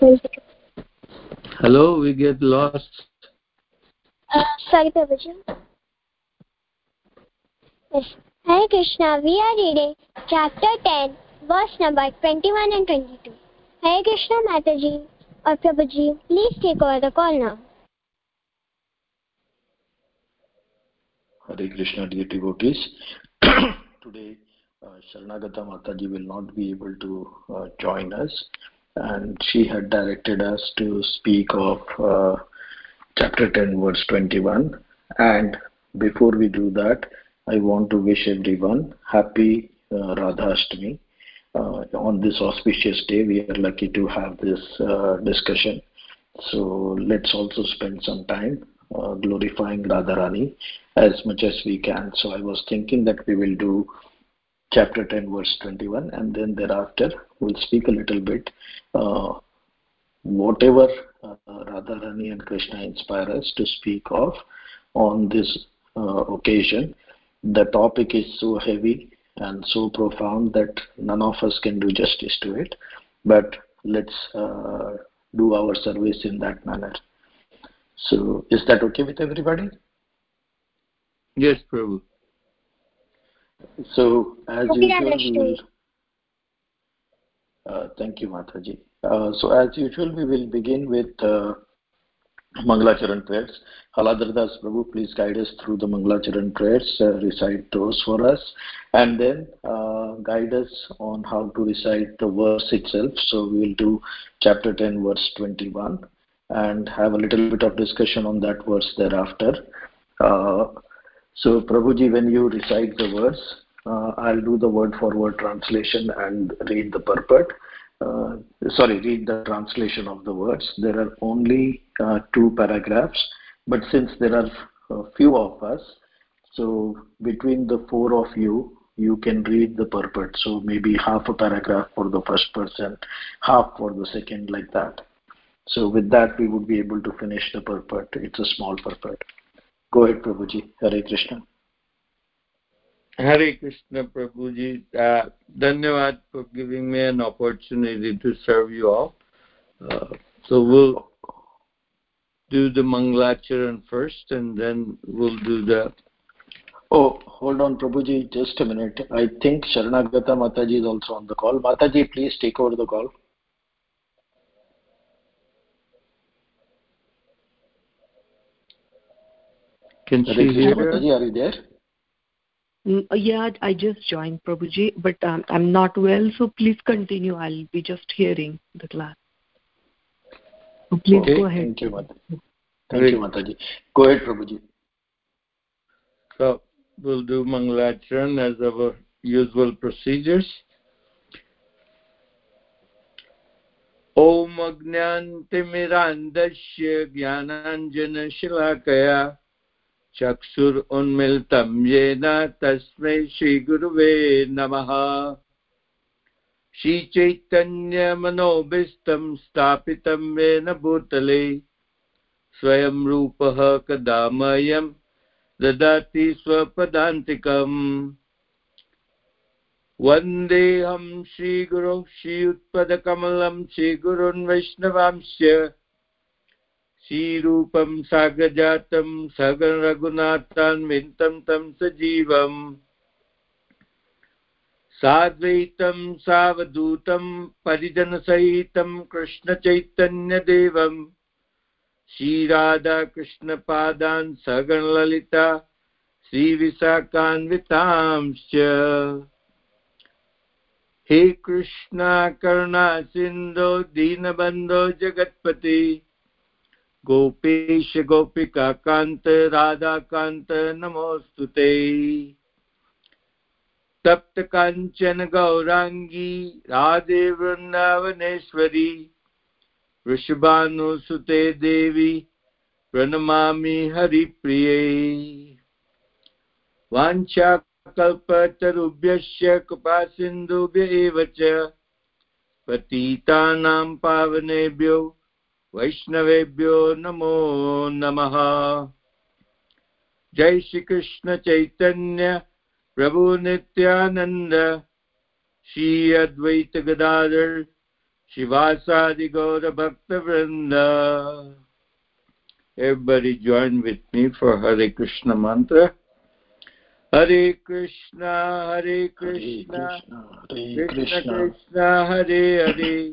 Hello, we get lost. Uh, sorry, Prabhuji. Yes. Hare Krishna, we are reading chapter 10, verse number 21 and 22. Hare Krishna, Mataji or Prabhuji, please take over the call now. Hare Krishna, dear devotees. Today, uh, Sharanagata Mataji will not be able to uh, join us, and she had directed us to speak of uh, chapter 10, verse 21. And before we do that, I want to wish everyone happy uh, Radhashtami. Uh, on this auspicious day, we are lucky to have this uh, discussion. So let's also spend some time uh, glorifying Radharani as much as we can. So I was thinking that we will do chapter 10, verse 21, and then thereafter we'll speak a little bit. Uh, whatever uh, Radharani and Krishna inspire us to speak of on this uh, occasion. The topic is so heavy and so profound that none of us can do justice to it. But let's uh, do our service in that manner. So, is that okay with everybody? Yes, Prabhu. So, as usual, we will. Uh, thank you, Mataji. Uh, so, as usual, we will begin with uh, Mangalacharan prayers. Haladhardas Prabhu, please guide us through the Mangalacharan prayers, uh, recite those for us, and then uh, guide us on how to recite the verse itself. So, we will do chapter 10, verse 21, and have a little bit of discussion on that verse thereafter. So, Prabhuji, when you recite the verse, uh, I'll do the word for word translation and read the purport. Uh, sorry, read the translation of the words. There are only uh, two paragraphs, but since there are a few of us, so between the four of you, you can read the purport. So maybe half a paragraph for the first person, half for the second, like that. So with that, we would be able to finish the purport. It's a small purport. Go ahead, Prabhuji. Hare Krishna. Hare Krishna Prabhuji. Uh, Dhanyavad for giving me an opportunity to serve you all. Uh, so we'll do the Mangalacharan first and then we'll do the. Oh, hold on, Prabhuji, just a minute. I think Sharanagata Mataji is also on the call. Mataji, please take over the call. Can Hare she Krishna hear? Mataji, are you there? Mm, uh, Yeah, I just joined Prabhuji, but um, I'm not well, so please continue. I'll be just hearing the class. So please Okay, go ahead. Thank you, Mataji. Thank you, Mataji. Go ahead, Prabhuji. So we'll do Mangalacharan as our usual procedures. ॐ अज्ञान्तिमिरान्धस्य ज्ञानाञ्जनशिलाकया चक्षुरुन्मिलितं येन तस्मै श्रीगुरुवे नमः। श्रीचैतन्यमनोभीष्टं स्थापितं येन भूतले। स्वयं रूपः कदा मह्यं ददाति स्वपदान्तिकम्। वन्देऽहं श्रीगुरो श्रीयुत्पदकमलं श्रीगुरुन् वैष्णवांश्च श्रीरूपं साग्रजातं सगरघुनाथान्विन्तं तं सजीवम्। साद्वैतं सावधूतं परिजनसहितं कृष्णचैतन्यदेवम्। श्रीराधाकृष्णपादान् सगणललिता श्रीविशाखान्वितांश्च। हे कृष्णा करुणा सिन्धो दीनबन्धो, जगत्पति। गोपेश गोपिका कान्त राधाकान्त, नमोऽस्तु ते। तप्त काञ्चन गौराङ्गी, राधे वृन्दावनेश्वरी वृषभानुसुते देवी, प्रणमामि हरिप्रिये। वाञ्छाकल्पतरुभ्यश्च, कृपासिन्धुभ्य एव च, पतितानां पावनेभ्यो वैष्णवेभ्यो नमो नमः जय श्रीकृष्ण चैतन्य प्रभु Nityanand Shri Advaita Gadadhar Shivasadi Gaura Bhakta Vrinda. Everybody join with me for Hare Krishna mantra. Hare Krishna, Hare Krishna, Hare Krishna Krishna, Krishna, Hare Hare,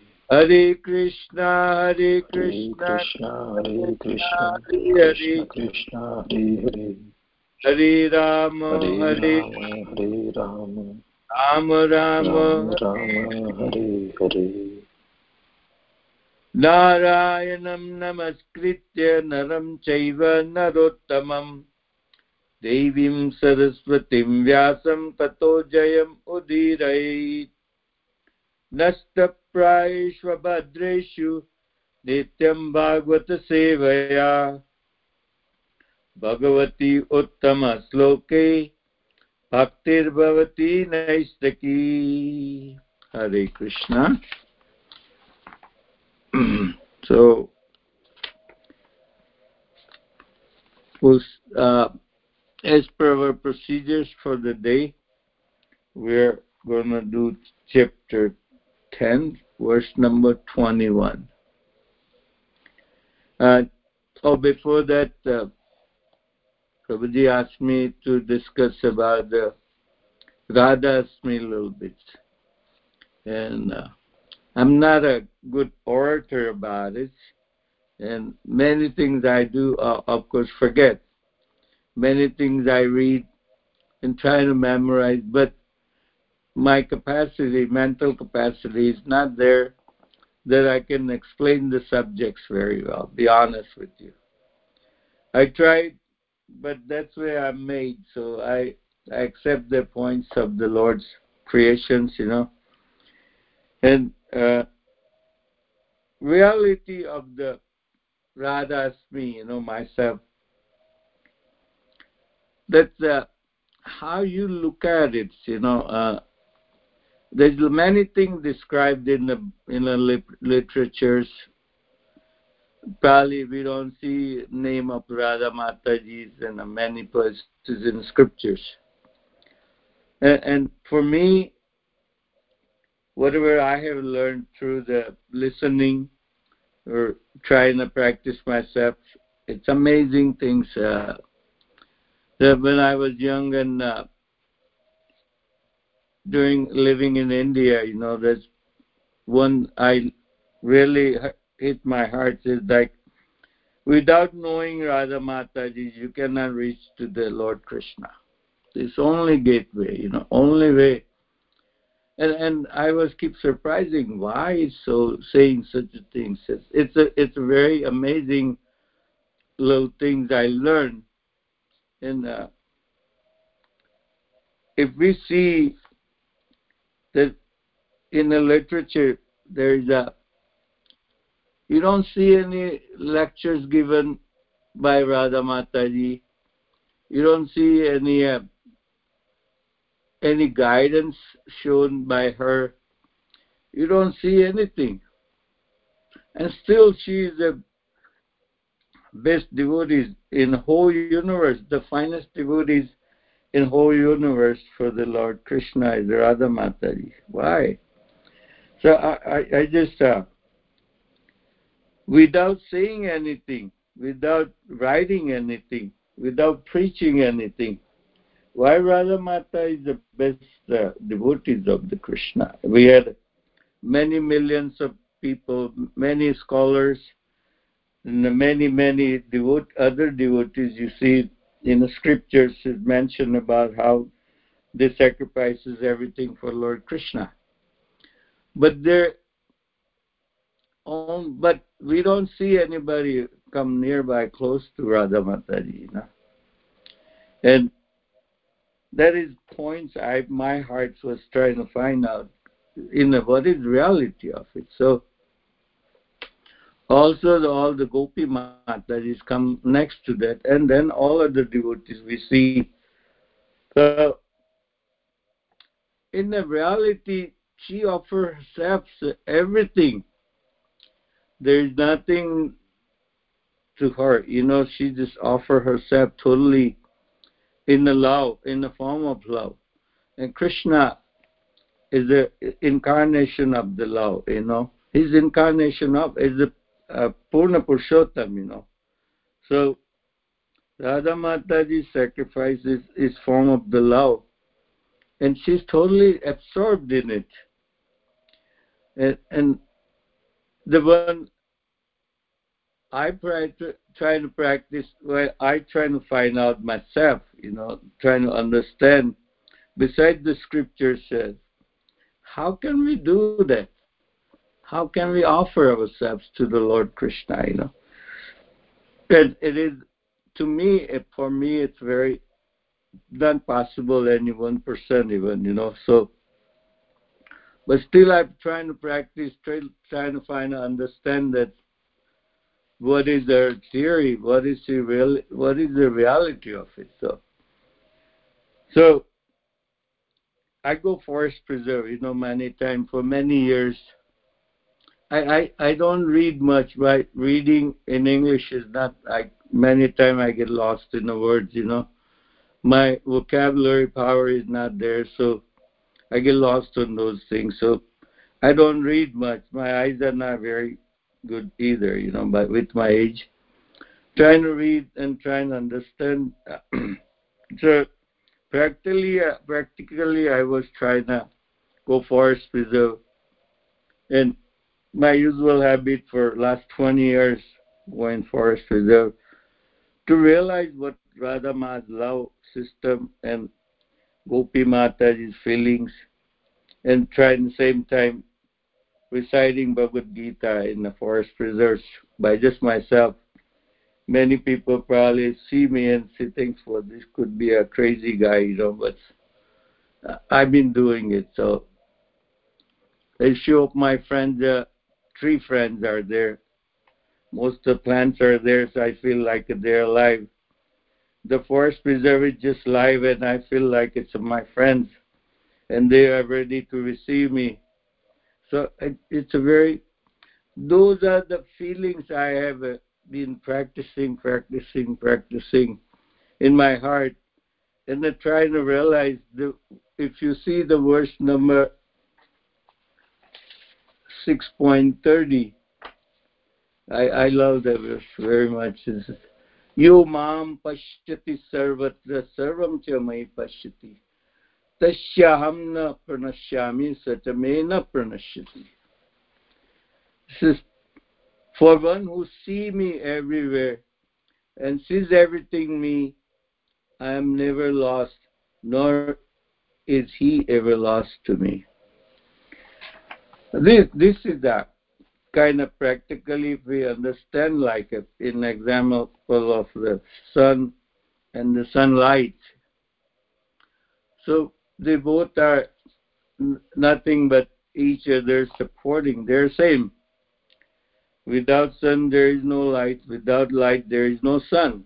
Hare Krishna, Hare Krishna, Hare Krishna, Hare Krishna Hare, Krishna, Hare Hare. Hare Rama, Hare Hare Rama, Hare Rama, Rama, Rama Rama, Rama, Hare Hare. नारायणं नमस्कृत्य नरं चैव नरोत्तमम् देवीं सरस्वतीं व्यासं ततो जयम् उदीरयेत् प्रायेष्वभद्रेषु नित्यं भागवत सेवया भगवती उत्तम उत्तमश्लोके भक्तिर्भवति नैष्टकी Hare Krishna. So as per our procedures for the day we are gonna do chapter 10, verse number 21. Uh, oh, before that, uh, Prabhuji asked me to discuss about the Radha Asmi a little bit. And uh, I'm not a good orator about it. And many things I do, uh, of course, forget. Many things I read and try to memorize, but my capacity, mental capacity, is not there that I can explain the subjects very well, be honest with you. I tried, but that's where I'm made, so I, I accept the points of the Lord's creations, you know. And uh, reality of the Radha Asmi, you know, myself, that's uh, how you look at it, you know. Uh, there's many things described in the in the lit- literatures. Probably we don't see name of Radha Mataji's in many places in scriptures. And, and for me, whatever I have learned through the listening or trying to practice myself, it's amazing things. Uh, that when I was young and uh, during living in India, you know, there's one I really hit my heart is like without knowing Radha Mataji, you cannot reach to the Lord Krishna. It's only gateway, you know, only way. And and I was keep surprising why so saying such a thing. It's a it's a very amazing little things I learned. And uh, if we see in the literature there's a you don't see any lectures given by Radha Mataji. You don't see any uh, any guidance shown by her. You don't see anything. And still she is the best devotees in whole universe, the finest devotees in whole universe for the Lord Krishna is Radha Mataji. Why? So I, I, I just uh, without saying anything, without writing anything, without preaching anything, why Radha Mata is the best uh, devotees of the Krishna. We had many millions of people, many scholars, and many, many devote, other devotees you see in the scriptures it mentioned about how they sacrifices everything for Lord Krishna. But there um, but we don't see anybody come nearby close to Radha Mataji, you. And that is points I my heart was trying to find out in the, what is reality of it. So Also, the, all the Gopi Matajis come next to that, and then all of the devotees we see. So, in the reality, she offers herself everything. There is nothing to her. You know, she just offers herself totally in the love, in the form of love. And Krishna is the incarnation of the love, you know. His incarnation of is the uh, Purna Purushottam, you know. So Radha Mataji's sacrifice is, is form of the love. And she's totally absorbed in it. And, the one I try to try to practice well, I try to find out myself, you know, trying to understand beside the scripture says, how can we do that? How can we offer ourselves to the Lord Krishna, you know? And it is to me it, for me it's very not possible any one percent even, you know. So but still I'm trying to practice, try, trying to find understand that what is their theory, what is the real, what is the reality of it. So, so I go forest preserve, you know, many times for many years. I, I I don't read much, but reading in English is not. I many times I get lost in the words, you know. My vocabulary power is not there, so I get lost on those things. So I don't read much. My eyes are not very good either, you know, but with my age. Trying to read and trying to understand. so practically, uh, practically, I was trying to go forest preserve. And my usual habit for last 20 years going forest preserve to realize what Radha Ma's love system and Gopi Mataji's feelings and try at the same time reciting Bhagavad Gita in the forest preserves by just myself. Many people probably see me and see things, well, this could be a crazy guy, you know, but I've been doing it. So a few of my friends, uh, three friends are there. Most of the plants are there, so I feel like they're alive. The forest preserve is just live, and I feel like it's my friends, and they are ready to receive me so it, it's a very, those are the feelings I have uh, been practicing, practicing, practicing in my heart. And then trying to realize the, if you see the verse number 6.30, I, I love that verse very much. It's, Yo mam pashyati sarvatra sarvam cha mai pashyati tasyaham na pranashyami satamena pranashyati. This is for one who see me everywhere and sees everything me, I am never lost, nor is he ever lost to me. This this is the kind of practically if we understand like a, an example of the sun and the sunlight. So they both are nothing but each other supporting. They're same. Without sun, there is no light. Without light, there is no sun.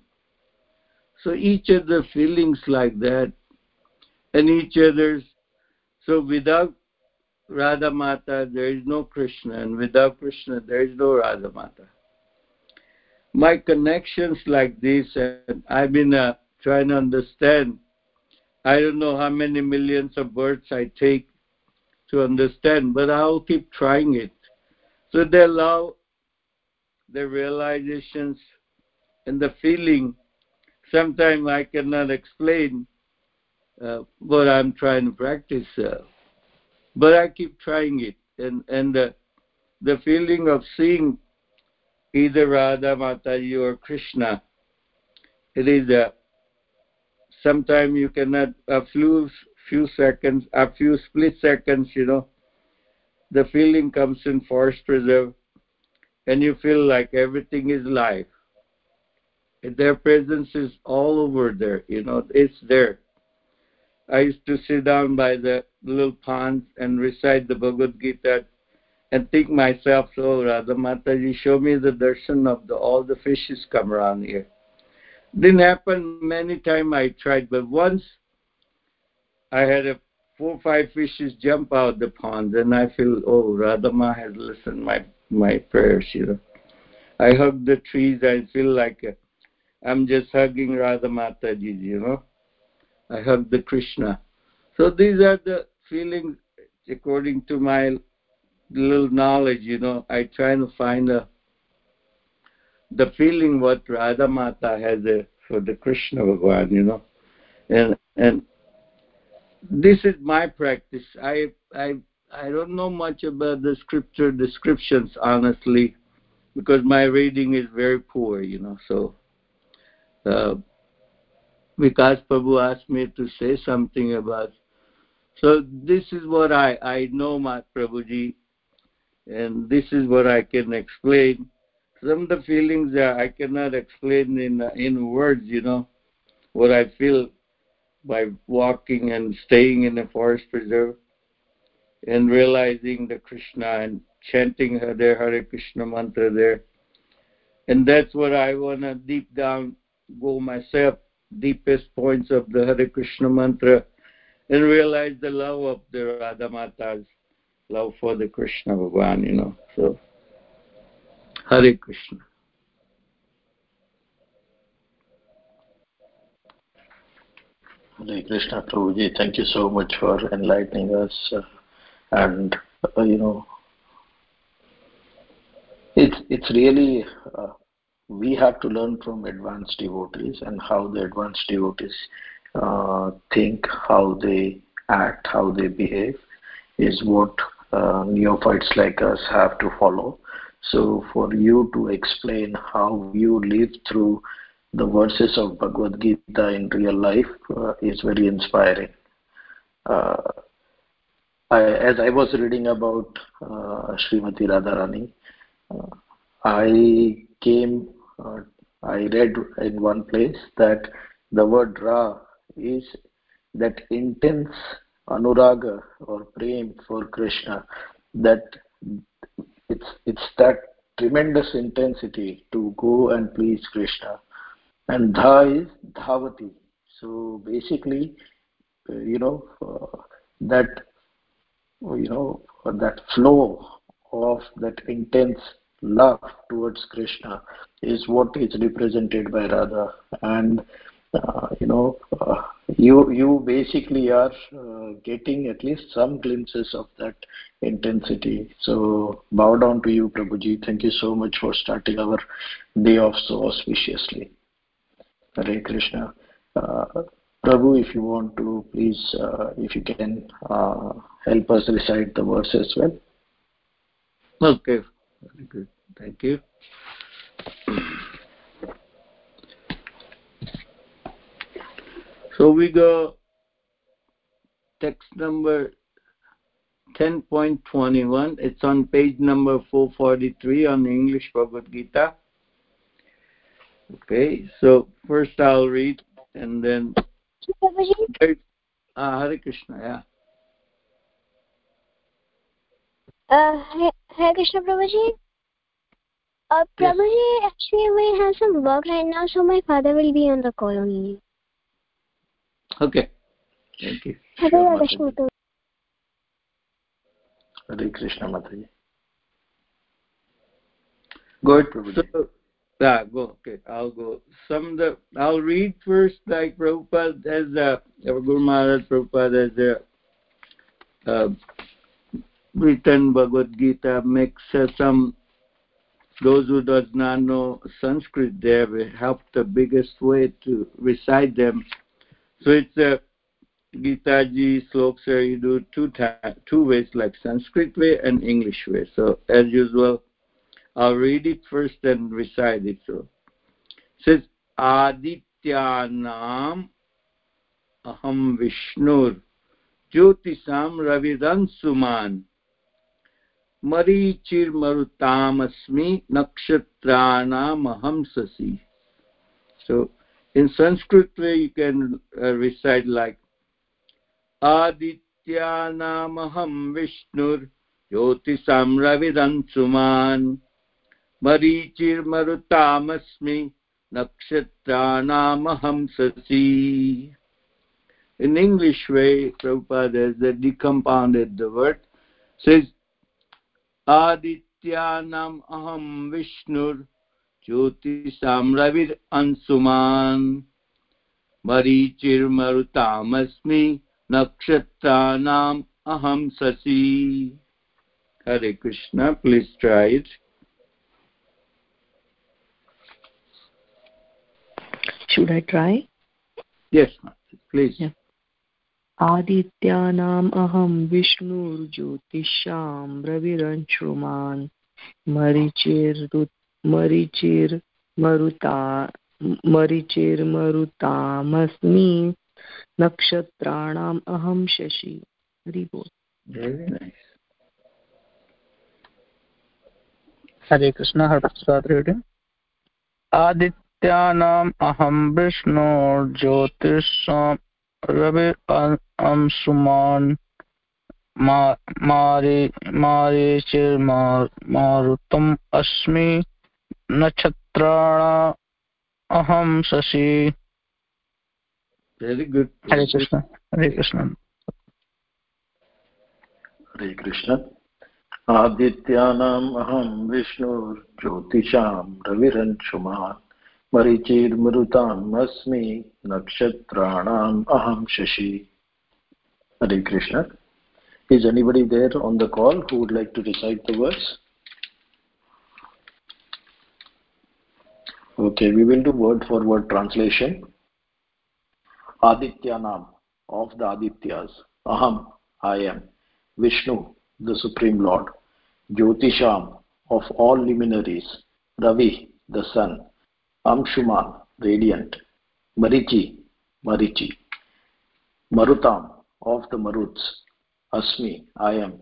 So each other feelings like that, and each other's. So without Radha Mata, there is no Krishna, and without Krishna, there is no Radha Mata. My connections like this, and I've been uh, trying to understand I don't know how many millions of words I take to understand, but I'll keep trying it. So they allow the realizations and the feeling. Sometimes I cannot explain uh, what I'm trying to practice, uh, but I keep trying it, and and uh, the feeling of seeing either Radha Mataji or Krishna, it is a sometimes you cannot a few few seconds a few split seconds you know the feeling comes in forest preserve and you feel like everything is life. their presence is all over there you know it's there i used to sit down by the little ponds and recite the bhagavad gita and think myself, so Radha Mataji, show me the darshan of the, all the fishes come around here. Didn't happen many times I tried, but once I had a four or five fishes jump out the pond, and I feel, oh, Radhama has listened my my prayers, you know. I hug the trees, I feel like uh, I'm just hugging Radha Mataji, you know. I hug the Krishna. So these are the feelings according to my little knowledge, you know. I try to find a the feeling what Radha Mata has a, uh, for the Krishna Bhagwan, you know. And and this is my practice. I I I don't know much about the scripture descriptions honestly, because my reading is very poor, you know. So uh, Vikas Prabhu asked me to say something about. So this is what I I know, Mat Prabhuji, and this is what I can explain. Some of the feelings that I cannot explain in in words, you know, what I feel by walking and staying in the forest preserve and realizing the Krishna and chanting their Hare Krishna mantra there. And that's what I want to deep down go myself, deepest points of the Hare Krishna mantra, and realize the love of the Radha Mata's love for the Krishna Bhagwan, you know. So, Hare Krishna. Hare Krishna Prabhuji, thank you so much for enlightening us. Uh, and, uh, you know, it's, it's really, uh, we have to learn from advanced devotees and how the advanced devotees uh, think, how they act, how they behave is what uh, neophytes like us have to follow. So, for you to explain how you live through the verses of Bhagavad Gita in real life uh, is very inspiring. Uh, I, as I was reading about uh, Srimati Radharani, uh, I came, uh, I read in one place that the word Ra is that intense anuraga or prem for Krishna, that it's it's that tremendous intensity to go and please Krishna. And dha is dhavati. So basically uh, you know uh, that you know that flow of that intense love towards krishna is what is represented by radha. And uh, you know uh, you you basically are uh, getting at least some glimpses of that intensity so bow down to you prabhuji thank you so much for starting our day off so auspiciously Hare Krishna. Uh, Prabhu, if you want to, please, uh, if you can uh, help us recite the verse as well. Okay. Thank you. So we go text number 10.21. It's on page number 443 on the English Bhagavad Gita. Okay, so first I'll read and then. Uh, Hare Krishna, yeah. Uh, Hare, Krishna Prabhuji. Uh, Prabhuji, yes. actually we have some work right now, so my father will be on the call only. Okay. Thank you. Hare Krishna. Hare Krishna Mataji. Good. So, yeah, go. Okay, I'll go. Some the I'll read first, like Prabhupada as uh, our Guru Maharaj Prabhupada as a uh, written Bhagavad Gita makes uh, some those who does not know Sanskrit there will help the biggest way to recite them. So it's a uh, Gita Ji sloks are you do two two ways like Sanskrit way and English way. So as usual I'll read it first and recite it. So it says Adityanam Aham Vishnur Jyotisam Marutamasmi Nakshatranam Aham Sasi. So in Sanskrit way you can uh, recite like Adityanam Aham Vishnur ज्योतिषां रविरंशुमान् मरीचिर्मरुतामस्मि नक्षत्राणामहं Shashi In English way, Prabhupada has decompounded the word, says, Adityanam aham Vishnur ज्योतिषाम्रविद् अंशुमान् मरीचिर्मरुतामस्मि नक्षत्राणाम् अहम Shashi Hare Krishna please try Should I try? Yes, please. Yeah. आदित्यानाम् अहं विष्णुर्ज्योतिषां रविरंशुमान् मरीचिर्रुत् मरीचिर मरुता मरीचिर मरुतामस्मी नक्षत्राणाम अहम शशि। हरे कृष्ण हर प्रसाद आदित्यानाम अहम विष्णु ज्योतिष रवि अं-, अंशुमान मारे मारे चिर मारुतम अस्मि। नक्षत्राणा अहं शशि. हरे कृष्ण हरे कृष्ण। हरे कृष्ण। आदित्यानाम् अहं विष्णुर्ज्योतिषां रविरंशुमान् मरीचिर्मरुताम् अस्मि नक्षत्राणाम् अहं Shashi. Hare Krishna. Is anybody there on the call who would like to recite the verse okay we will do word for word translation. Adityanam of the adityas. Aham i am. Vishnu the supreme lord. Jyotisham of all luminaries. Ravi the sun. Amshuman radiant, Marichi, Marichi, Marutam, of the Maruts, Asmi, I am,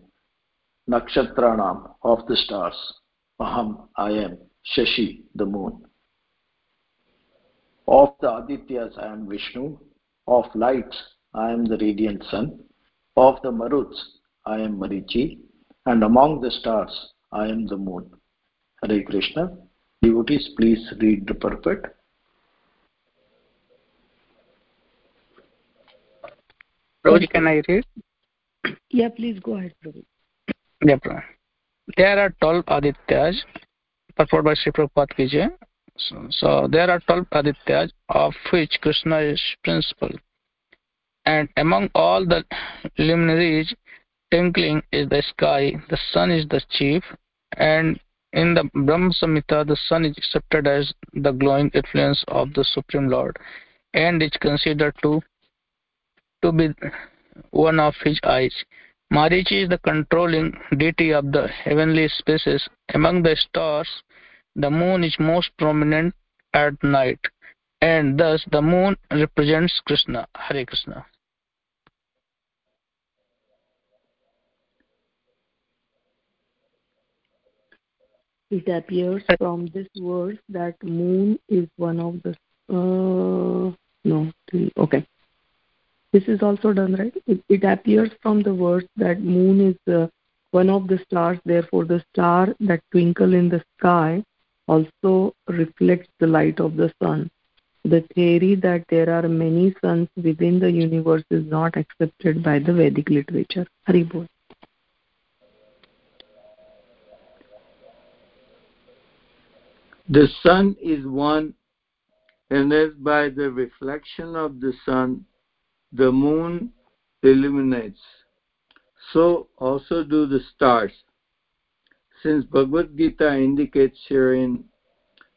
Nakshatranam, of the stars, Aham, I am, Shashi, the moon. Of the Adityas, I am Vishnu. Of lights, I am the radiant sun. Of the Maruts, I am Marichi. And among the stars, I am the moon. Hare Krishna. Devotees, please read the purport. Prabhuji, can I read? Yeah, please go ahead, Prabhu. Yeah, Prabhu. There are 12 Adityas, performed by Sri Prabhupada So, there are 12 Adityas, of which Krishna is principal. And among all the luminaries, twinkling is the sky, the sun is the chief, and in the Brahma Samhita, the sun is accepted as the glowing influence of the Supreme Lord and is considered to to be one of his eyes. Marichi is the controlling deity of the heavenly spaces. Among the stars, the moon is most prominent at night, and thus the moon represents Krishna. Hare Krishna. It appears from this verse that moon is one of the uh, no okay this is also done right it, it appears from the verse that moon is uh, one of the stars therefore the star that twinkle in the sky also reflects the light of the sun the theory that there are many suns within the universe is not accepted by the vedic literature haribol the sun is one and as by the reflection of the sun the moon illuminates. So also do the stars. Since Bhagavad Gita indicates herein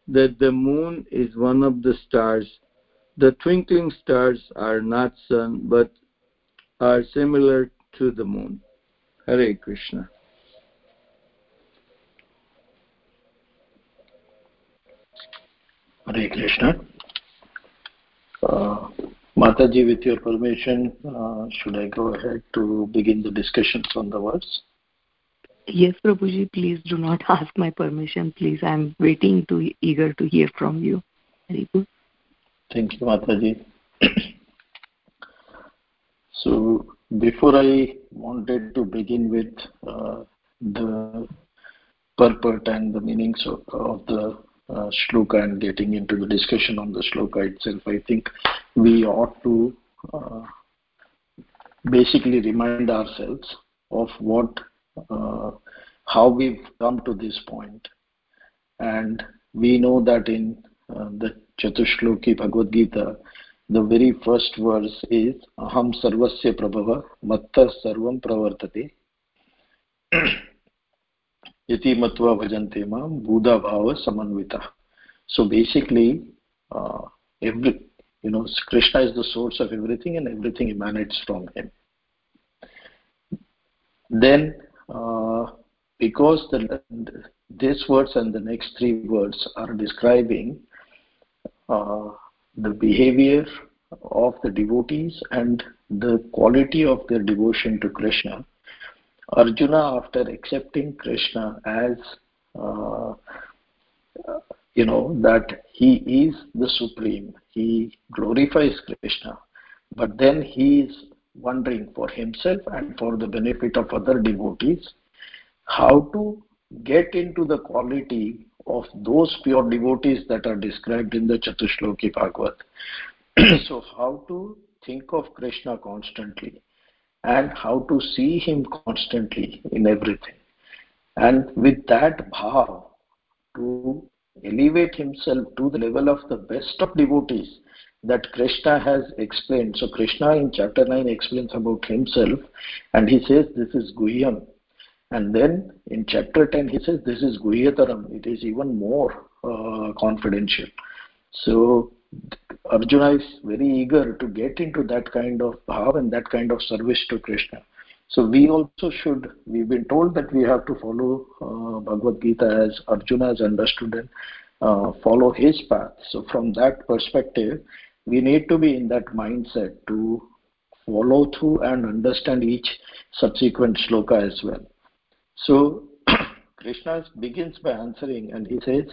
that the moon is one of the stars, the twinkling stars are not sun but are similar to the moon. Hare Krishna. Hare Krishna. Uh, Mataji, with your permission, uh, should I go ahead to begin the discussions on the verse? Yes, Prabhuji, please do not ask my permission, please. I'm waiting to eager to hear from you. Very good. Thank you, Mataji. so, before I wanted to begin with uh, the purport and the meanings of, of the uh, shloka and getting into the discussion on the shloka itself, I think we ought to uh, basically remind ourselves of what, uh, how we've come to this point. And we know that in uh, the Chatushloki Bhagavad Gita, the very first verse is Aham Sarvasya Prabhava Matta Sarvam Pravartate Yati Matva Bhajante Mam Buddha Bhava Samanvita. So basically, uh, every you know, Krishna is the source of everything and everything emanates from him. Then, uh, because the, this words and the next three words are describing uh, the behavior of the devotees and the quality of their devotion to Krishna, Arjuna, after accepting Krishna as uh, you know that he is the supreme, he glorifies Krishna, but then he is wondering for himself and for the benefit of other devotees how to get into the quality of those pure devotees that are described in the Chatushloki Bhagavad. so, how to think of Krishna constantly and how to see him constantly in everything. And with that bhav, to elevate himself to the level of the best of devotees that Krishna has explained. So, Krishna in chapter 9 explains about himself and he says, This is Guhyam, and then in chapter 10, he says this is Guhyataram. It is even more uh, confidential. So Arjuna is very eager to get into that kind of bhav and that kind of service to Krishna. So we also should, we've been told that we have to follow uh, Bhagavad Gita as Arjuna has understood and uh, follow his path. So from that perspective, we need to be in that mindset to follow through and understand each subsequent shloka as well. So Krishna begins by answering and he says,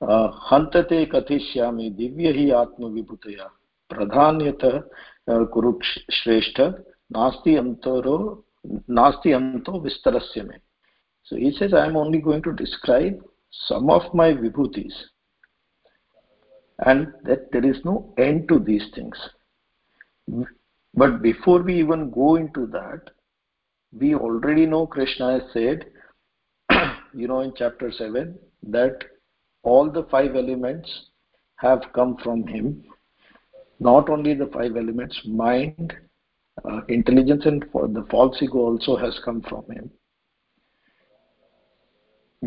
uh, Hantate katishyami divya hi atma vibhutaya pradhanyata uh, kurukshreshtha nasti antaro nasti anto vistarasya me. So he says, I am only going to describe some of my vibhutis and that there is no end to these things. But before we even go into that, we already know Krishna has said, you know, in chapter 7, that all the five elements have come from him. Not only the five elements, mind, uh, intelligence, and the false ego also has come from him.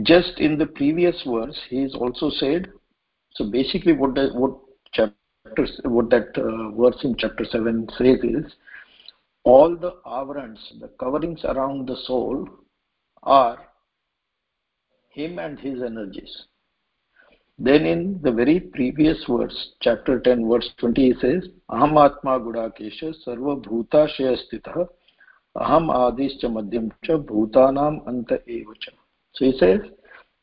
Just in the previous verse, he has also said, so basically what, the, what chapter what that uh, verse in chapter 7 says is all the avarans, the coverings around the soul, are him and his energies. Then in the very previous verse, chapter 10, verse 20, he says, Aham Atma Gudakesha Sarva Bhuta Shayastita Aham Adischa Madhyam Cha Bhutanam Anta Evacha. So he says,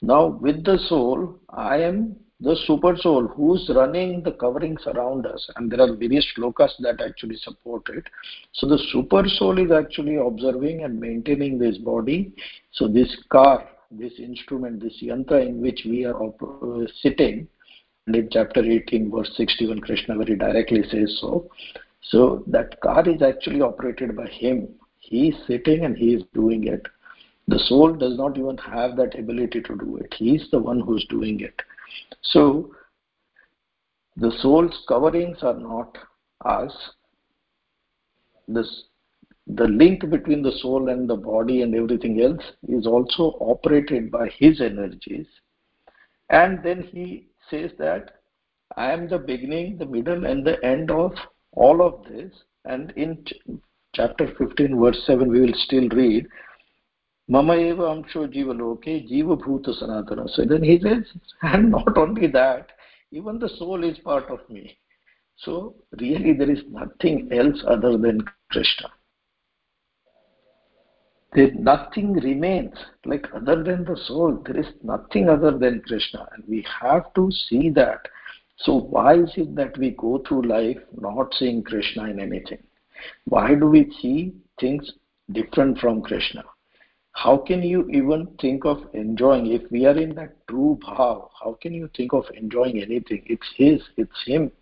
now with the soul, I am the super soul who's running the coverings around us. And there are various shlokas that actually support it. So the super soul is actually observing and maintaining this body. So this car this instrument this yantra in which we are uh, sitting and in chapter 18 verse 61 krishna very directly says so. So that car is actually operated by him. He is sitting and he is doing it. The soul does not even have that ability to do it. He is the one who's doing it so the soul's coverings are not us. This, the link between the soul and the body and everything else is also operated by his energies. And then he says that I am the beginning, the middle, and the end of all of this. And in ch chapter 15, verse 7, we will still read Mama eva amsho jiva loke jiva bhuta sanatana. So then he says, and not only that, even the soul is part of me. So really there is nothing else other than Krishna. There nothing remains like other than the soul. There is nothing other than Krishna. And we have to see that. So why is it that we go through life not seeing Krishna in anything? Why do we see things different from Krishna? How can you even think of enjoying? If we are in that true bhav how can you think of enjoying anything? It's his it's him.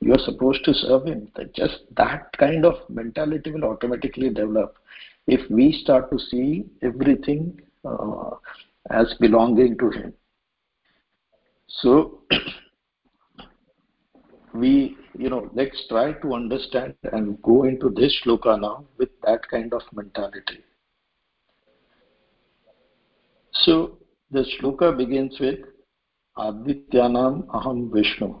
You're supposed to serve him. That just that kind of mentality will automatically develop. If we start to see everything uh, as belonging to him. So we you know let's try to understand and go into this shloka now with that kind of mentality so the shloka begins with Adityanam Aham Vishnu.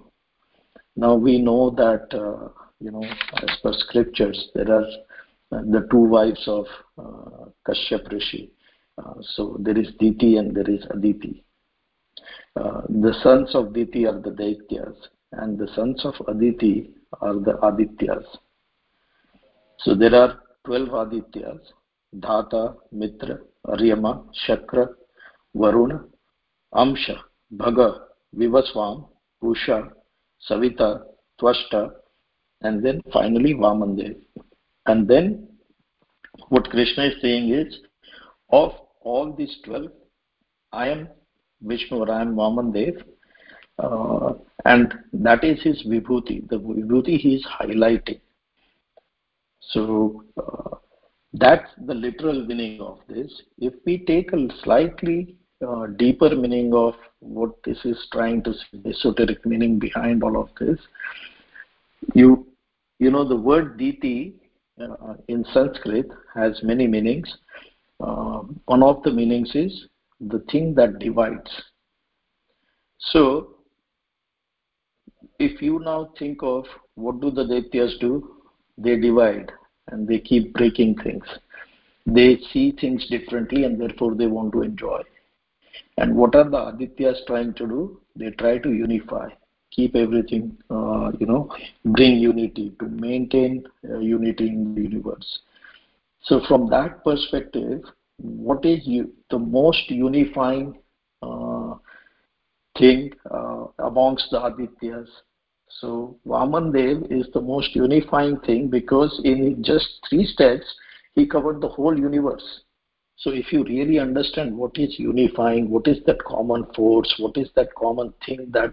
Now we know that, uh, you know, as per scriptures, there are uh, the two wives of uh, Kashyap Rishi. Uh, so there is Diti and there is Aditi. Uh, the sons of Diti are the Daityas and the sons of Aditi are the Adityas. So there are 12 Adityas, Dhata, Mitra, Aryama, Shakra, Varuna, Amsha, Bhaga, Vivaswan, Pusha, Savita, Twashta, and then finally Vamandev. And then what Krishna is saying is, of all these 12, I am Vishnu or I am Vamandev, uh, and that is his vibhuti. The vibhuti he is highlighting. So uh, that's the literal meaning of this. If we take a slightly uh, deeper meaning of what this is trying to say, the esoteric meaning behind all of this. You, you know, the word diti uh, in Sanskrit has many meanings. Uh, one of the meanings is the thing that divides. So, if you now think of what do the Daityas do? They divide and they keep breaking things. They see things differently and therefore they want to enjoy. And what are the Adityas trying to do? They try to unify, keep everything, uh, you know, bring unity, to maintain uh, unity in the universe. So, from that perspective, what is you, the most unifying uh, thing uh, amongst the Adityas? So, Vaman Dev is the most unifying thing because in just three steps, he covered the whole universe so if you really understand what is unifying, what is that common force, what is that common thing that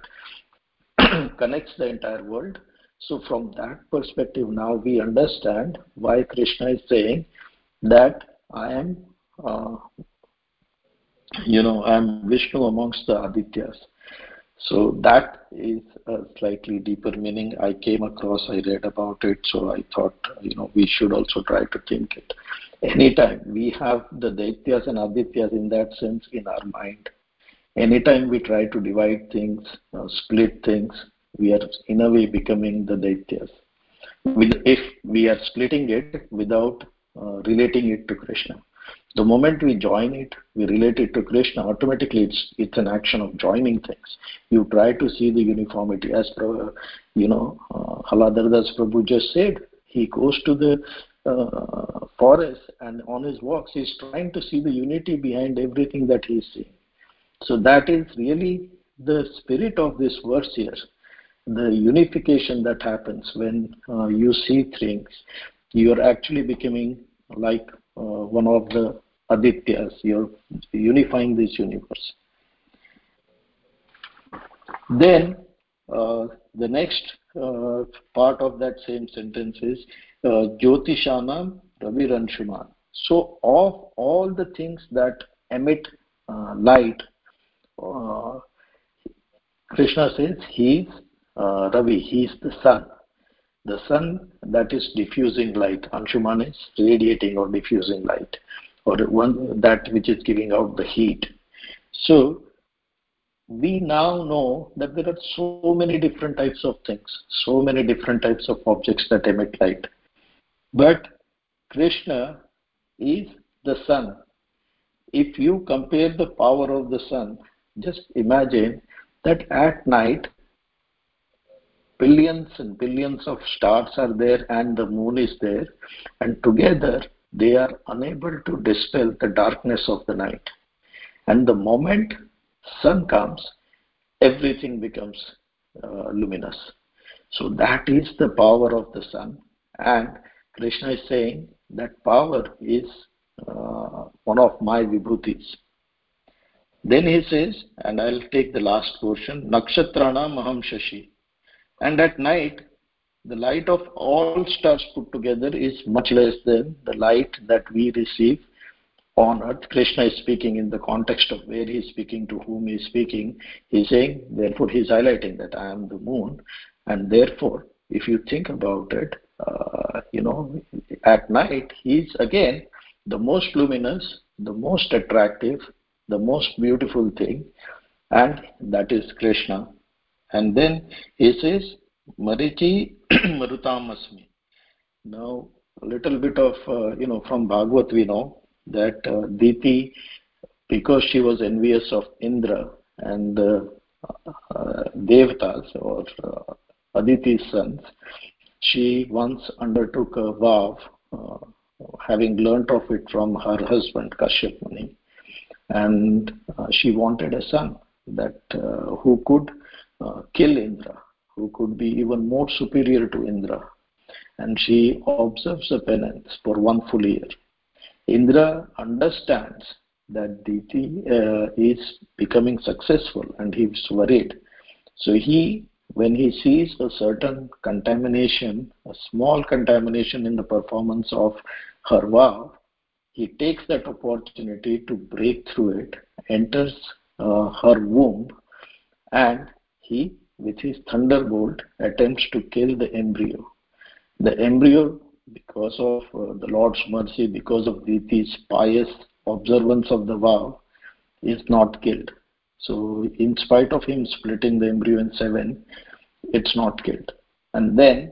connects the entire world, so from that perspective now we understand why Krishna is saying that I am, uh, you know, I am Vishnu amongst the Adityas. So that is a slightly deeper meaning I came across. I read about it, so I thought you know we should also try to think it. Anytime we have the Daityas and Adityas in that sense in our mind, anytime we try to divide things, uh, split things, we are in a way becoming the Daityas. With, if we are splitting it without uh, relating it to Krishna the moment we join it we relate it to krishna automatically it's it's an action of joining things. You try to see the uniformity. As you know uh, Haladhar Das prabhu just said he goes to the uh, forest and on his walks he's trying to see the unity behind everything that he's seeing. So that is really the spirit of this verse here. The unification that happens when uh, you see things you are actually becoming like uh, one of the Adityas. You're unifying this universe. Then uh, the next uh, part of that same sentence is uh, Jyotishanam Raviransuman. So of all the things that emit uh, light, uh, Krishna says he is uh, Ravi, he is the sun. The sun that is diffusing light. Anshuman is radiating or diffusing light or one that which is giving out the heat. So we now know that there are so many different types of things, so many different types of objects that emit light. But Krishna is the sun. If you compare the power of the sun, just imagine that at night billions and billions of stars are there and the moon is there and together they are unable to dispel the darkness of the night. And the moment sun comes, everything becomes uh, luminous. So that is the power of the sun. And Krishna is saying that power is uh, one of my vibhutis. Then he says, and I'll take the last portion, Nakshatranam Aham Shashi. And at night, the light of all stars put together is much less than the light that we receive on earth. Krishna is speaking in the context of where he is speaking, to whom he is speaking. He's saying, therefore, he's highlighting that I am the moon. And therefore, if you think about it, uh, you know, at night, he's again the most luminous, the most attractive, the most beautiful thing, and that is Krishna. And then he says, Marichi Marutamasmi. Now, a little bit of, uh, you know, from Bhagavat we know that uh, Diti, because she was envious of Indra and uh, uh, Devtas or uh, Aditi's sons, she once undertook a vow, uh, having learnt of it from her husband Kashyap Muni, and uh, she wanted a son that uh, who could kill Indra, who could be even more superior to Indra. And she observes the penance for one full year. Indra understands that Diti uh, is becoming successful and he's worried. So he, when he sees a certain contamination, a small contamination in the performance of her vow, he takes that opportunity to break through it, enters uh, her womb, and he, with is thunderbolt, attempts to kill the embryo. The embryo, because of uh, the Lord's mercy, because of Diti's pious observance of the vow, is not killed. So, in spite of him splitting the embryo in seven, it's not killed. And then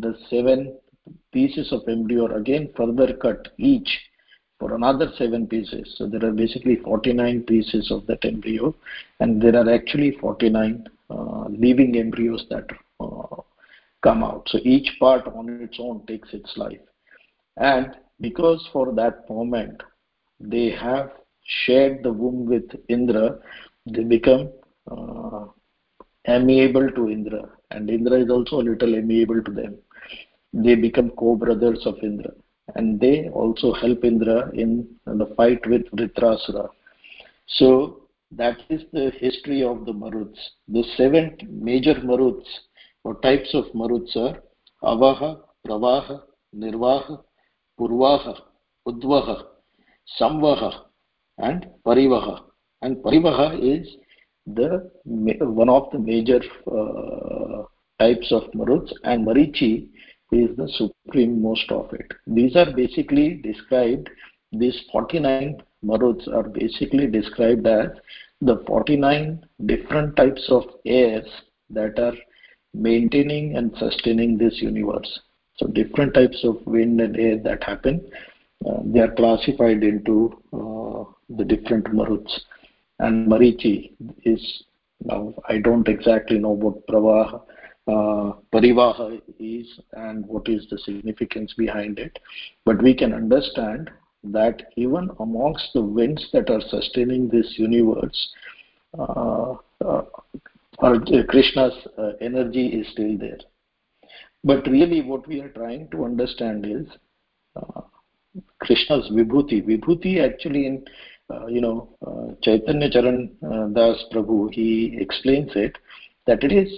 the seven pieces of embryo are again further cut each for another seven pieces. So there are basically 49 pieces of that embryo, and there are actually 49 uh, living embryos that uh, come out. So each part on its own takes its life. And because for that moment they have shared the womb with Indra, they become uh, amiable to Indra, and Indra is also a little amiable to them. They become co-brothers of Indra and they also help Indra in the fight with Vritrasura. So that is the history of the Maruts. The seven major Maruts or types of Maruts are Avaha, Pravaha, Nirvaha, Purvaha, Udvaha, Samvaha, and Parivaha. And Parivaha is the one of the major uh, types of Maruts, and Marichi is the supreme most of it. These are basically described, these 49 maruts are basically described as the 49 different types of airs that are maintaining and sustaining this universe. So different types of wind and air that happen, uh, they are classified into uh, the different maruts. And Marichi is, now I don't exactly know what Pravaha uh, parivaha is and what is the significance behind it. But we can understand that even amongst the winds that are sustaining this universe, uh, uh, Krishna's uh, energy is still there. But really, what we are trying to understand is uh, Krishna's vibhuti. Vibhuti actually in uh, you know uh, Chaitanya Charan uh, Das Prabhu he explains it that it is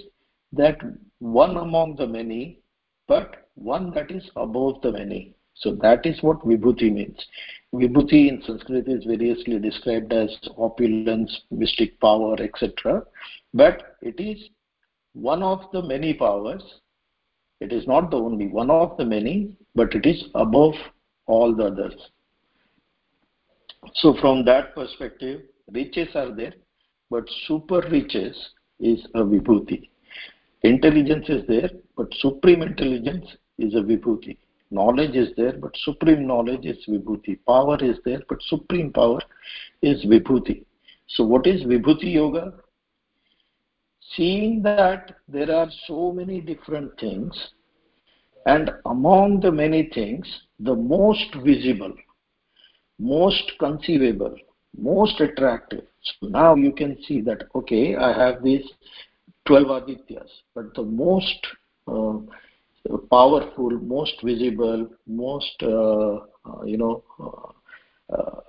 that one among the many, but one that is above the many. So that is what vibhuti means. Vibhuti in Sanskrit is variously described as opulence, mystic power, etc. But it is one of the many powers. It is not the only one of the many, but it is above all the others. So from that perspective, riches are there, but super riches is a vibhuti. Intelligence is there, but supreme intelligence is a vibhuti. Knowledge is there, but supreme knowledge is vibhuti. Power is there, but supreme power is vibhuti. So what is vibhuti yoga? Seeing that there are so many different things, and among the many things, the most visible, most conceivable, most attractive. So now you can see that, okay, I have these 12 Adityas, but the most uh, powerful, most visible, most, uh, uh, you know, uh, uh,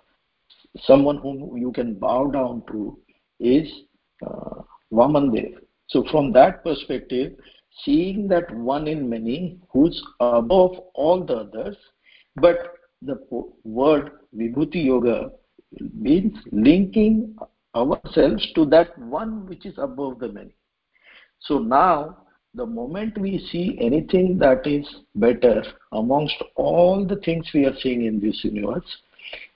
someone whom you can bow down to is uh, Vamandev. So from that perspective, seeing that one in many who's above all the others, but the word Vibhuti Yoga means linking ourselves to that one which is above the many. So now, the moment we see anything that is better amongst all the things we are seeing in this universe,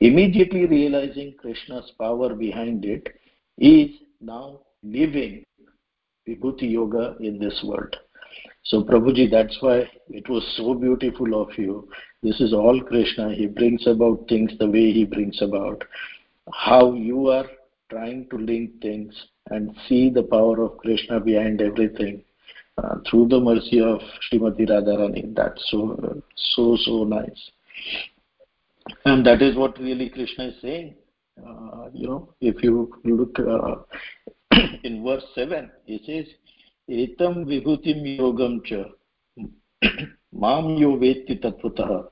immediately realizing Krishna's power behind it is now living Vibhuti Yoga in this world. So Prabhuji, that's why it was so beautiful of you. This is all Krishna. He brings about things the way he brings about. How you are trying to link things and see the power of Krishna behind everything through the mercy of Srimati Radharani. That's so, so, so nice. And that is what really Krishna is saying. Uh, you know, if you look uh, in verse 7, he says, Etam vibhutim yogam cha mam yo vetti tattvataha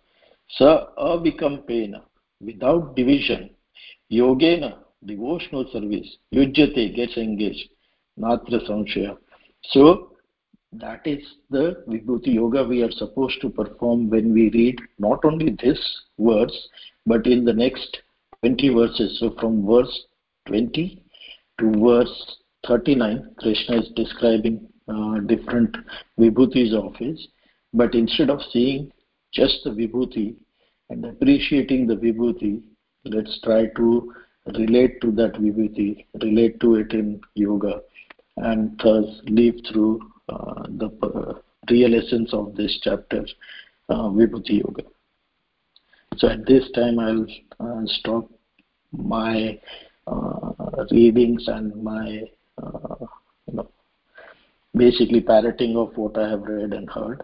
sa avikampena without division yogena devotional service yujyate gets engaged natra samshaya so that is the vibhuti yoga we are supposed to perform when we read not only this verse but in the next 20 verses. So from verse 20 to verse 39 krishna is describing uh, different vibhutis of his but instead of seeing just the vibhuti and appreciating the vibhuti let's try to relate to that vibhuti, relate to it in yoga, and thus live through the uh, real essence of this chapter, uh, Vibhuti Yoga. So at this time, I'll uh, stop my uh, readings and my, uh, you know, basically parroting of what I have read and heard.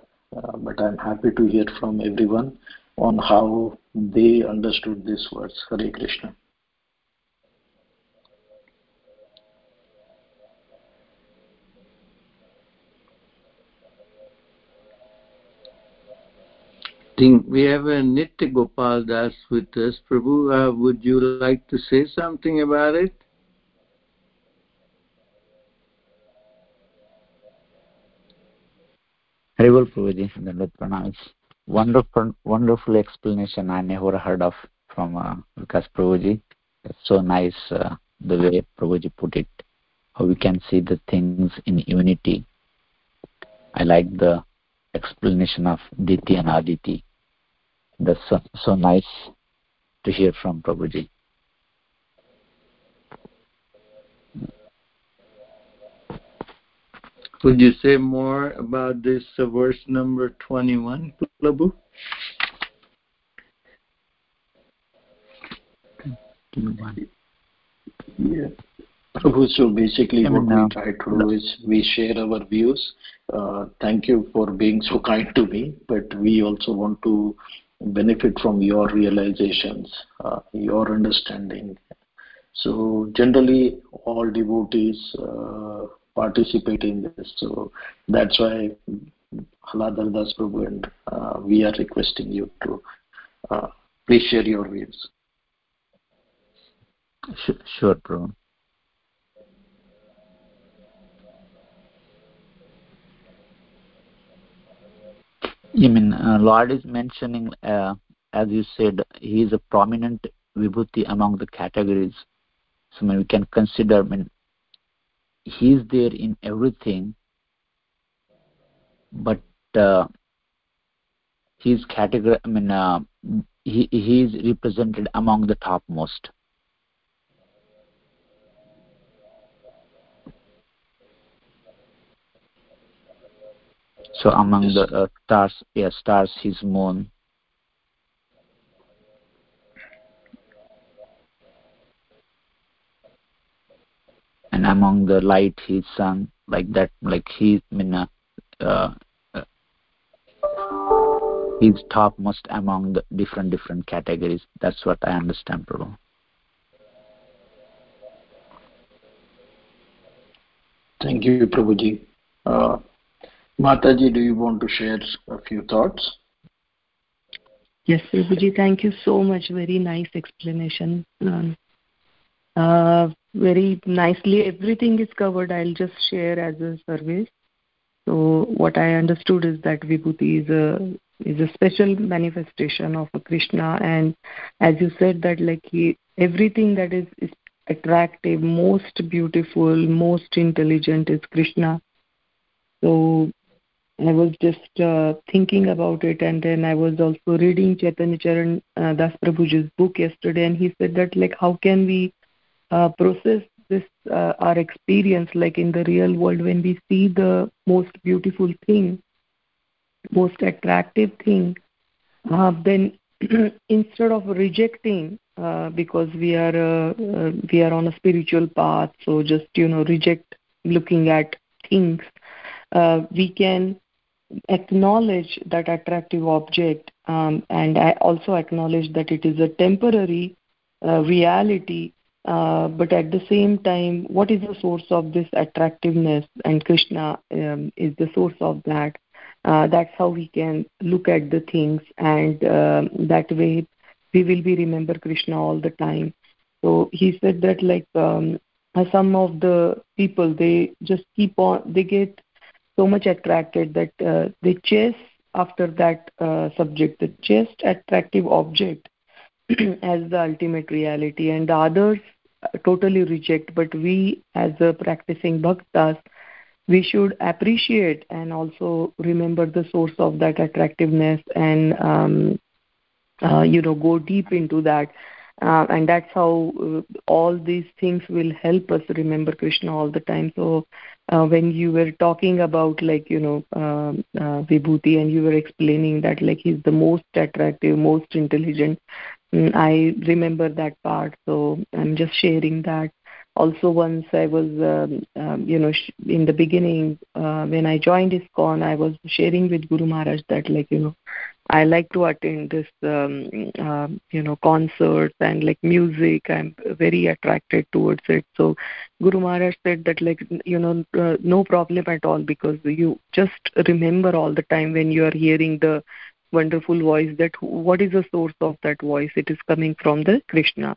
but I'm happy to hear from everyone on how they understood this verse. Hare Krishna. We have a Nitya Gopal Das with us. Prabhu, uh, would you like to say something about it? Haribol Prabhuji. Wonderful, wonderful explanation I never heard of from uh, Vikas Prabhuji. It's so nice uh, the way Prabhuji put it. How we can see the things in unity. I like the explanation of Diti and Aditi. That's so, so nice to hear from Prabhuji. Could you say more about this uh, verse number 21, Prabhu? Yeah. Prabhu, so basically what we try to do is we share our views. Uh, thank you for being so kind to me, but we also want to benefit from your realizations, uh, your understanding. So generally, all devotees uh, participate in this. So that's why Haladhar Das Prabhu and uh, we are requesting you to uh, please share your views. Sure, Prabhu. You mean uh, Lord is mentioning, uh, as you said, he is a prominent vibhuti among the categories. So I mean, we can consider, I mean, he is there in everything, but uh, his category, I mean, uh, he, he is represented among the topmost. So among yes. the uh, stars, yeah, stars, his moon. And among the light, his sun, like that, like he, I mean, uh, uh, he's topmost among the different different categories. That's what I understand, Prabhu. Thank you, Prabhuji. Uh, Mataji, do you want to share a few thoughts? Yes, Prabhuji, thank you so much. Very nice explanation. Um, uh, very nicely, everything is covered. I'll just share as a service. So what I understood is that Vibhuti is a is a special manifestation of Krishna, and as you said that like he, everything that is, is attractive, most beautiful, most intelligent is Krishna. So I was just uh, thinking about it, and then I was also reading Chaitanya Charan uh, Das Prabhuji's book yesterday, and he said that like how can we uh, process this uh, our experience like in the real world when we see the most beautiful thing, most attractive thing, uh, then instead of rejecting uh, because we are uh, uh, we are on a spiritual path, so just you know reject looking at things. Uh, we can acknowledge that attractive object um, and I also acknowledge that it is a temporary uh, reality uh, but at the same time what is the source of this attractiveness? And krishna um, is the source of that. Uh, that's how we can look at the things and um, that way we will be remember krishna all the time. So he said that like um, some of the people they just keep on they get so much attracted that uh, they chase after that uh, subject, the chase attractive object as the ultimate reality, and the others uh, totally reject. But we, as a practicing bhaktas, we should appreciate and also remember the source of that attractiveness and um, uh, you know go deep into that uh, and that's how uh, all these things will help us remember krishna all the time. So uh, when you were talking about like you know um, vibhuti and you were explaining that like he's the most attractive most intelligent mm, i remember that part. So i'm just sharing that. Also once i was um, um, you know sh- in the beginning uh, when i joined iskcon i was sharing with guru maharaj that like you know I like to attend this, um, uh, you know, concerts and like music. I'm very attracted towards it. So Guru Maharaj said that like, you know, uh, no problem at all because you just remember all the time when you are hearing the wonderful voice that what is the source of that voice it is coming from the krishna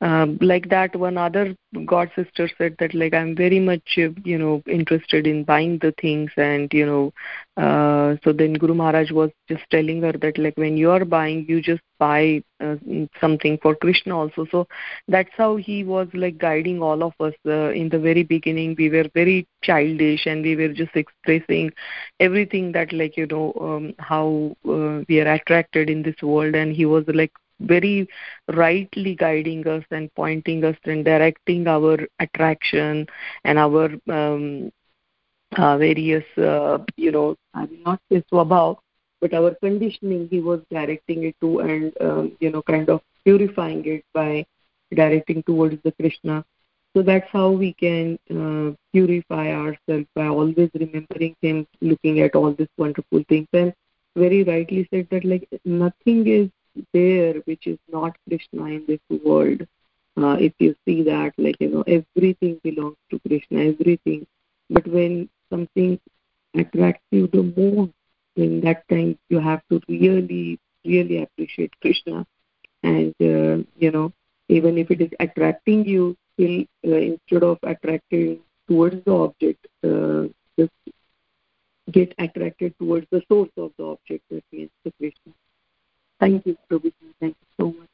um, like that one other god sister said that like i'm very much you know interested in buying the things and you know uh, so then guru maharaj was just telling her that like when you are buying you just buy uh, something for krishna also. So that's how he was like guiding all of us. Uh, in the very beginning we were very childish and we were just expressing everything that like you know um, how uh, we are attracted in this world. And he was like very rightly guiding us and pointing us and directing our attraction and our um, various, uh, you know, I will not say swabhav, but our conditioning he was directing it to and, um, you know, kind of purifying it by directing towards the Krishna. So that's how we can uh, purify ourselves by always remembering him, looking at all these wonderful things. And very rightly said that like nothing is there which is not Krishna in this world. Uh, if you see that, like, you know, everything belongs to Krishna, everything. But when something attracts you the most, in that time you have to really, really appreciate Krishna. And, uh, you know, even if it is attracting you, still uh, instead of attracting towards the object, uh, just get attracted towards the source of the object, that means the Krishna. Thank you, Prabhu. Thank you so much.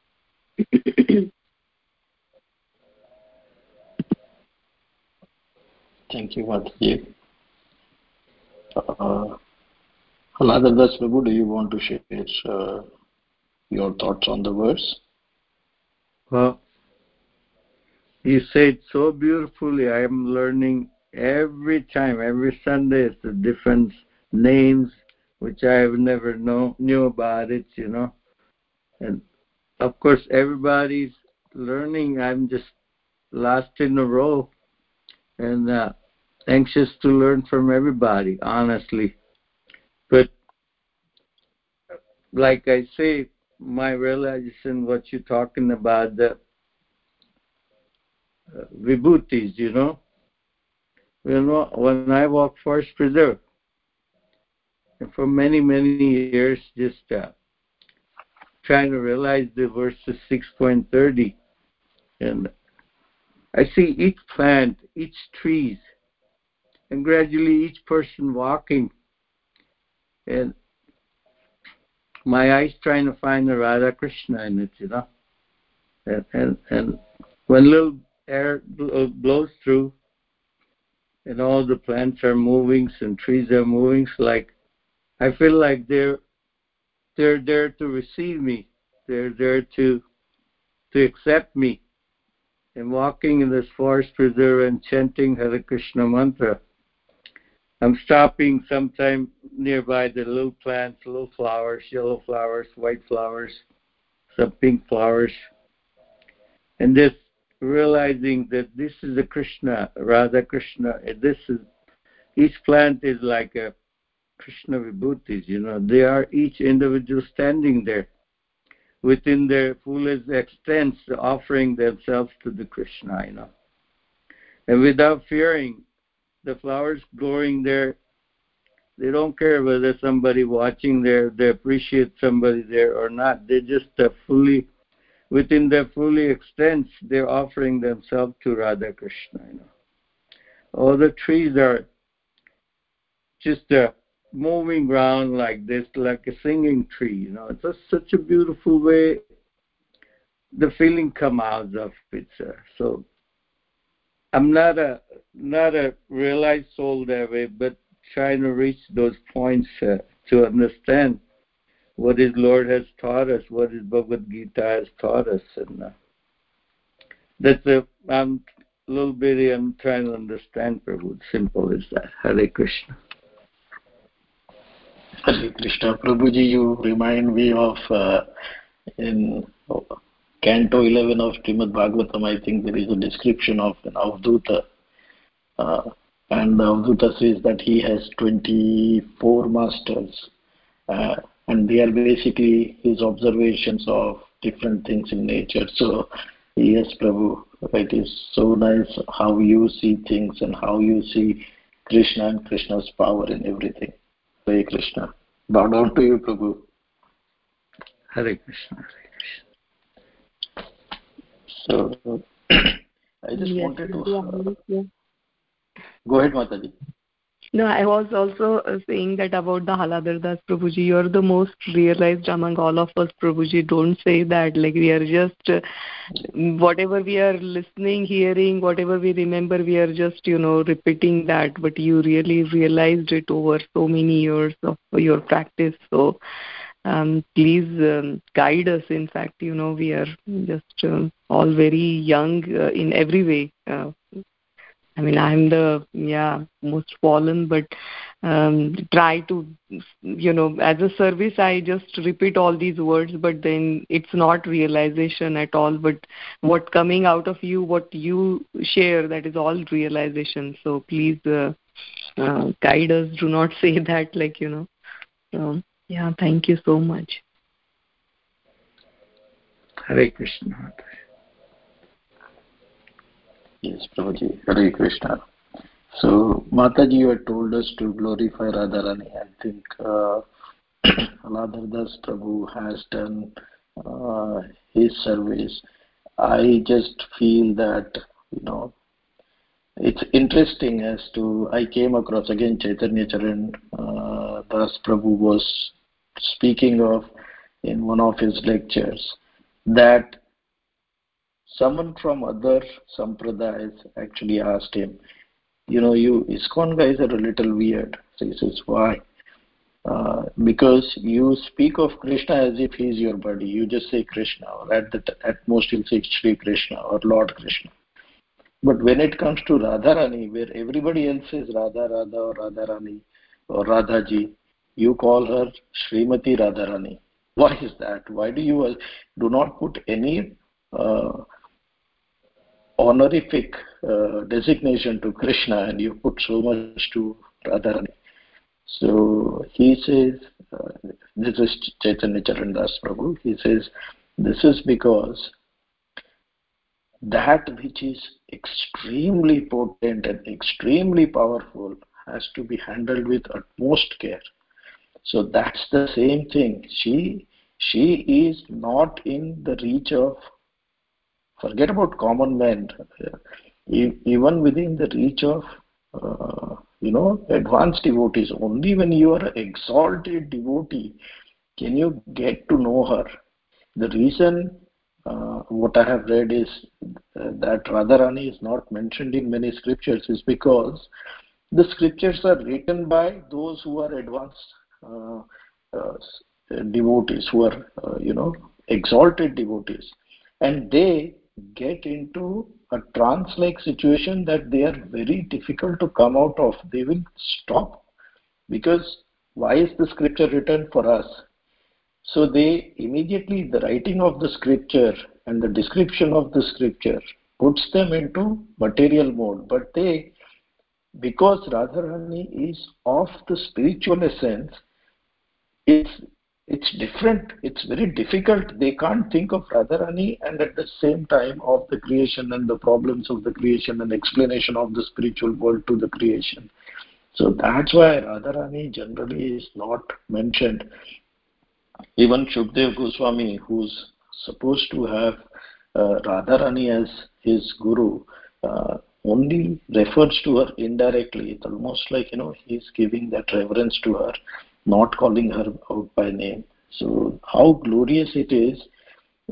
Thank you, Mataji. Uh, Haladhar Das Prabhu, do you want to share uh, your thoughts on the verse? Well, you say it so beautifully. I am learning every time, every Sunday. It's the different names which I have never know knew about it. You know, and of course everybody's learning. I'm just last in a row, and uh, anxious to learn from everybody. Honestly, but like I say, my realization, what you're talking about, the uh, vibhutis, you know. You know, when I walk Forest Preserve, and for many, many years, just uh, trying to realize the verses 6.30. And I see each plant, each trees, and gradually each person walking. And my eyes trying to find the Radha Krishna in it, you know. And and, and when little air uh, blows through, and all the plants are moving, and trees are moving, it's like I feel like they're they're there to receive me. They're there to to accept me. And walking in this forest preserve and chanting Hare Krishna mantra. I'm stopping sometime nearby the little plants, little flowers, yellow flowers, white flowers, some pink flowers, and just realizing that this is a Krishna, Radha Krishna. This is each plant is like a Krishna vibhutis. You know, they are each individual standing there within their fullest extent, offering themselves to the Krishna. You know, and without fearing the flowers growing there they don't care whether somebody watching there they appreciate somebody there or not. They just uh, fully within their fully extents they're offering themselves to radha krishna you know. All the trees are just uh, moving around like this like a singing tree you know. It's just such a beautiful way the feeling come out of it sir. so i'm not a not a realized soul that way, but trying to reach those points uh, to understand what His Lord has taught us, what His Bhagavad Gita has taught us, and uh, that's a I'm a little bit I'm trying to understand, Prabhu. Simple as that. Hare Krishna. Hare Krishna, Prabhuji, you remind me of uh, in Canto 11 of Srimad Bhagavatam. I think there is a description of an Avadhuta uh, and Avadhuta says that he has 24 masters. Uh, and they are basically his observations of different things in nature. So, yes, Prabhu, it is so nice how you see things and how you see Krishna and Krishna's power in everything. Hare Krishna. Bow down to you, Prabhu. Hare Krishna. Hare Krishna. So, I just yes, wanted to. Uh, Go ahead, Mataji. No, I was also uh, saying that about the Haladhar Das Prabhuji. You're the most realized among all of us, Prabhuji. Don't say that. Like we are just, uh, whatever we are listening, hearing, whatever we remember, we are just, you know, repeating that. But you really realized it over so many years of your practice. So um, please um, guide us. In fact, you know, we are just uh, all very young uh, in every way. Uh, I mean, I'm the yeah most fallen, but um, try to you know as a service I just repeat all these words, but then it's not realization at all. But what coming out of you, what you share, that is all realization. So please uh, uh, guide us. Do not say that like you know. So yeah, thank you so much. Hare Krishna. Yes, Prabhuji. Hare Krishna. So, Mataji, you had told us to glorify Radharani. I think uh, Das Prabhu has done uh, his service. I just feel that, you know, it's interesting as to, I came across again Chaitanya Charan uh, Das Prabhu was speaking of in one of his lectures that someone from other sampradayas actually asked him, you know, you ISKCON guys are a little weird. So he says, why? Uh, because you speak of Krishna as if he's your buddy. You just say Krishna, or at the at most you'll say Sri Krishna or Lord Krishna. But when it comes to Radharani, where everybody else says Radha Radha or Radharani or Radhaji, you call her Srimati Radharani. Why is that? Why do you uh, do not put any uh, honorific uh, designation to Krishna and you put so much to Radharani. So he says, uh, this is Chaitanya Charandas Prabhu, he says, this is because that which is extremely potent and extremely powerful has to be handled with utmost care. So that's the same thing. She she is not in the reach of forget about common men even within the reach of uh, you know advanced devotees. Only when you are an exalted devotee can you get to know her. The reason uh, what i have read is uh, that radharani is not mentioned in many scriptures is because the scriptures are written by those who are advanced uh, uh devotees who are uh, you know exalted devotees. And they get into a trance like situation that they are very difficult to come out of. They will stop. Because why is the scripture written for us? So they immediately the writing of the scripture and the description of the scripture puts them into material mode. But they because radharani is of the spiritual essence it's it's different. It's very difficult. They can't think of radharani and at the same time of the creation and the problems of the creation and explanation of the spiritual world to the creation. So that's why radharani generally is not mentioned. Even shukdev goswami who's supposed to have uh, radharani as his guru uh, only refers to her indirectly. It's almost like you know he's giving that reverence to her not calling her out by name. So how glorious it is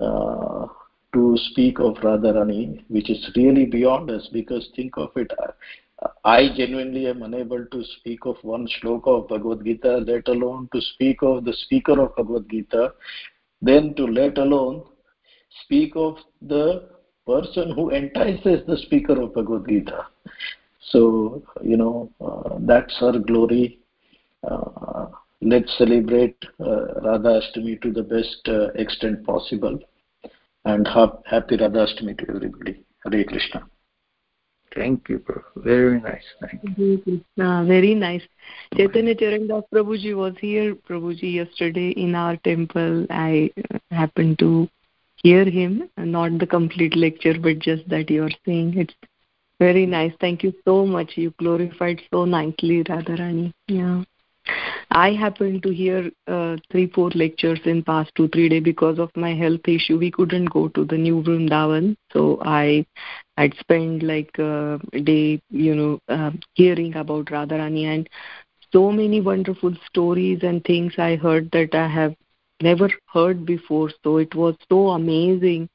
uh, to speak of Radharani, which is really beyond us because think of it, I genuinely am unable to speak of one shloka of Bhagavad Gita, let alone to speak of the speaker of Bhagavad Gita, then to let alone speak of the person who entices the speaker of Bhagavad Gita. So, you know, uh, that's her glory uh, let's celebrate uh, Radha Ashtami to the best uh, extent possible. And ha- happy Radha Ashtami to everybody. Hare Krishna. Thank you, bro. Very nice. Thank you. Krishna. Very nice. Chaitanya Charandas Prabhuji was here, Prabhuji, yesterday in our temple. I happened to hear him, not the complete lecture, but just that you are saying. It's very nice. Thank you so much. You glorified so nicely, Radharani. Yeah. I happened to hear uh, three, four lectures in past two, three days because of my health issue. We couldn't go to the new Vrindavan, so I I'd spend like uh, a day, you know, uh, hearing about Radharani and so many wonderful stories and things I heard that I have never heard before. So it was so amazing,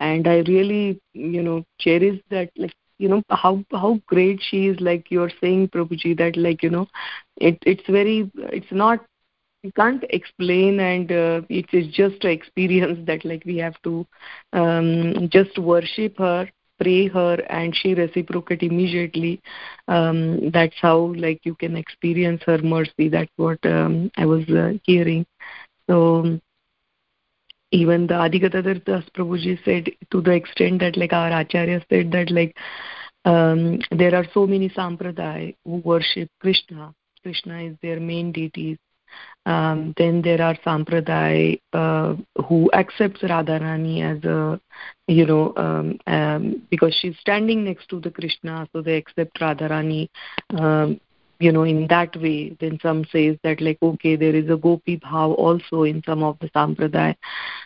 and I really, you know, cherish that like you know how how great she is like you're saying prabhuji that like you know it it's very it's not you can't explain and uh, it is just an experience that like we have to um, just worship her pray her and she reciprocate immediately. Um, that's how like you can experience her mercy. That's what um, i was uh, hearing. So even the Adigatadhar Das Prabhuji said to the extent that like our Acharya said that like um, there are so many sampradaya who worship Krishna. Krishna is their main deity. Um, then there are sampradaya uh, who accepts Radharani as a, you know, um, um, because she's standing next to the Krishna, so they accept Radharani um, you know in that way then some says that like okay there is a gopi bhav also in some of the sampradaya.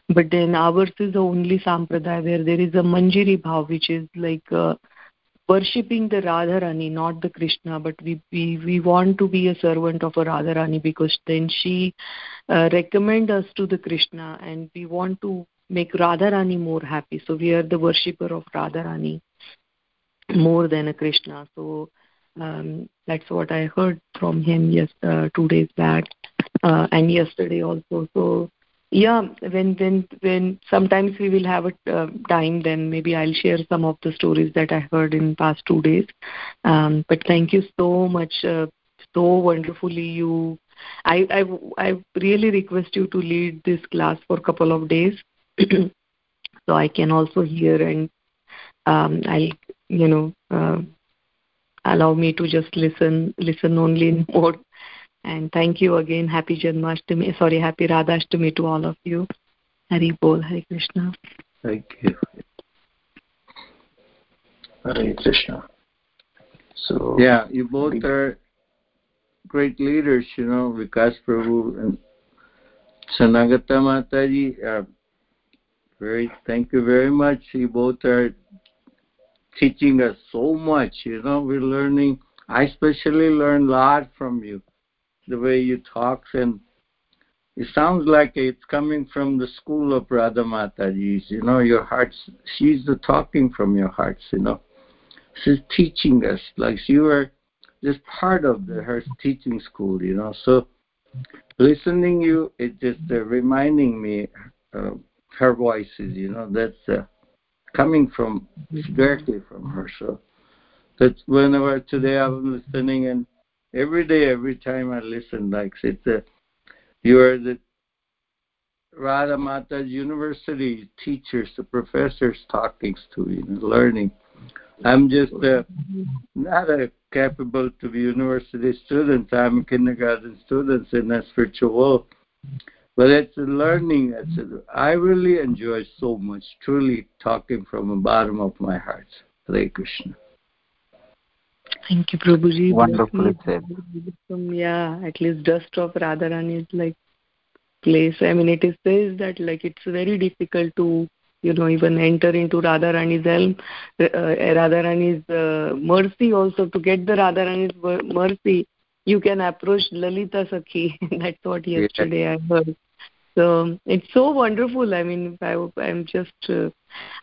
But then ours is the only sampradaya where there is a manjari bhav which is like uh, worshipping the radharani not the krishna. But we we we want to be a servant of a radharani because then she uh, recommend us to the krishna and we want to make radharani more happy. So we are the worshipper of radharani more than a krishna. So um, that's what I heard from him yes uh, two days back uh, and yesterday also. So yeah, when when when sometimes we will have a uh, time, then maybe I'll share some of the stories that I heard in past two days. Um, but thank you so much, uh, so wonderfully you. I, I I really request you to lead this class for a couple of days, so I can also hear and um, I'll you know uh, allow me to just listen listen only in mode. And thank you again. Happy janmashtami sorry happy radhashtami to all of you. Hari bol hari krishna. Thank you. Hari krishna. So yeah you both are great leaders you know vikas prabhu and Sanagata Mataji, uh, very thank you very much. You both are teaching us so much. You know, we're learning. I especially learn a lot from you, the way you talk, and it sounds like it's coming from the school of Radha Mataji's. You know, your hearts. She's the talking from your hearts. You know, she's teaching us like you are just part of the, her teaching school. You know, so listening you, it just uh, reminding me uh, her voices. You know, that's uh, coming from directly from her. So that's whenever today I'm listening, and every day, every time I listen, like it's a, you are the Radha Mata's University teachers, the professors talking to you, know, learning. I'm just uh, not a capable to be university student. I'm a kindergarten student in a spiritual world. But it's a learning. It's a, I really enjoy so much, truly talking from the bottom of my heart. Hare Krishna. Thank you, Prabhuji. Wonderfully said. From, yeah, at least dust of Radharani is like place. I mean, it is says that like it's very difficult to you know even enter into Radharani's helm, uh, Radharani's uh, mercy also to get the Radharani's mercy. You can approach Lalita Sakhi. That's what yesterday I heard. So it's so wonderful. I mean, I, I'm just, uh,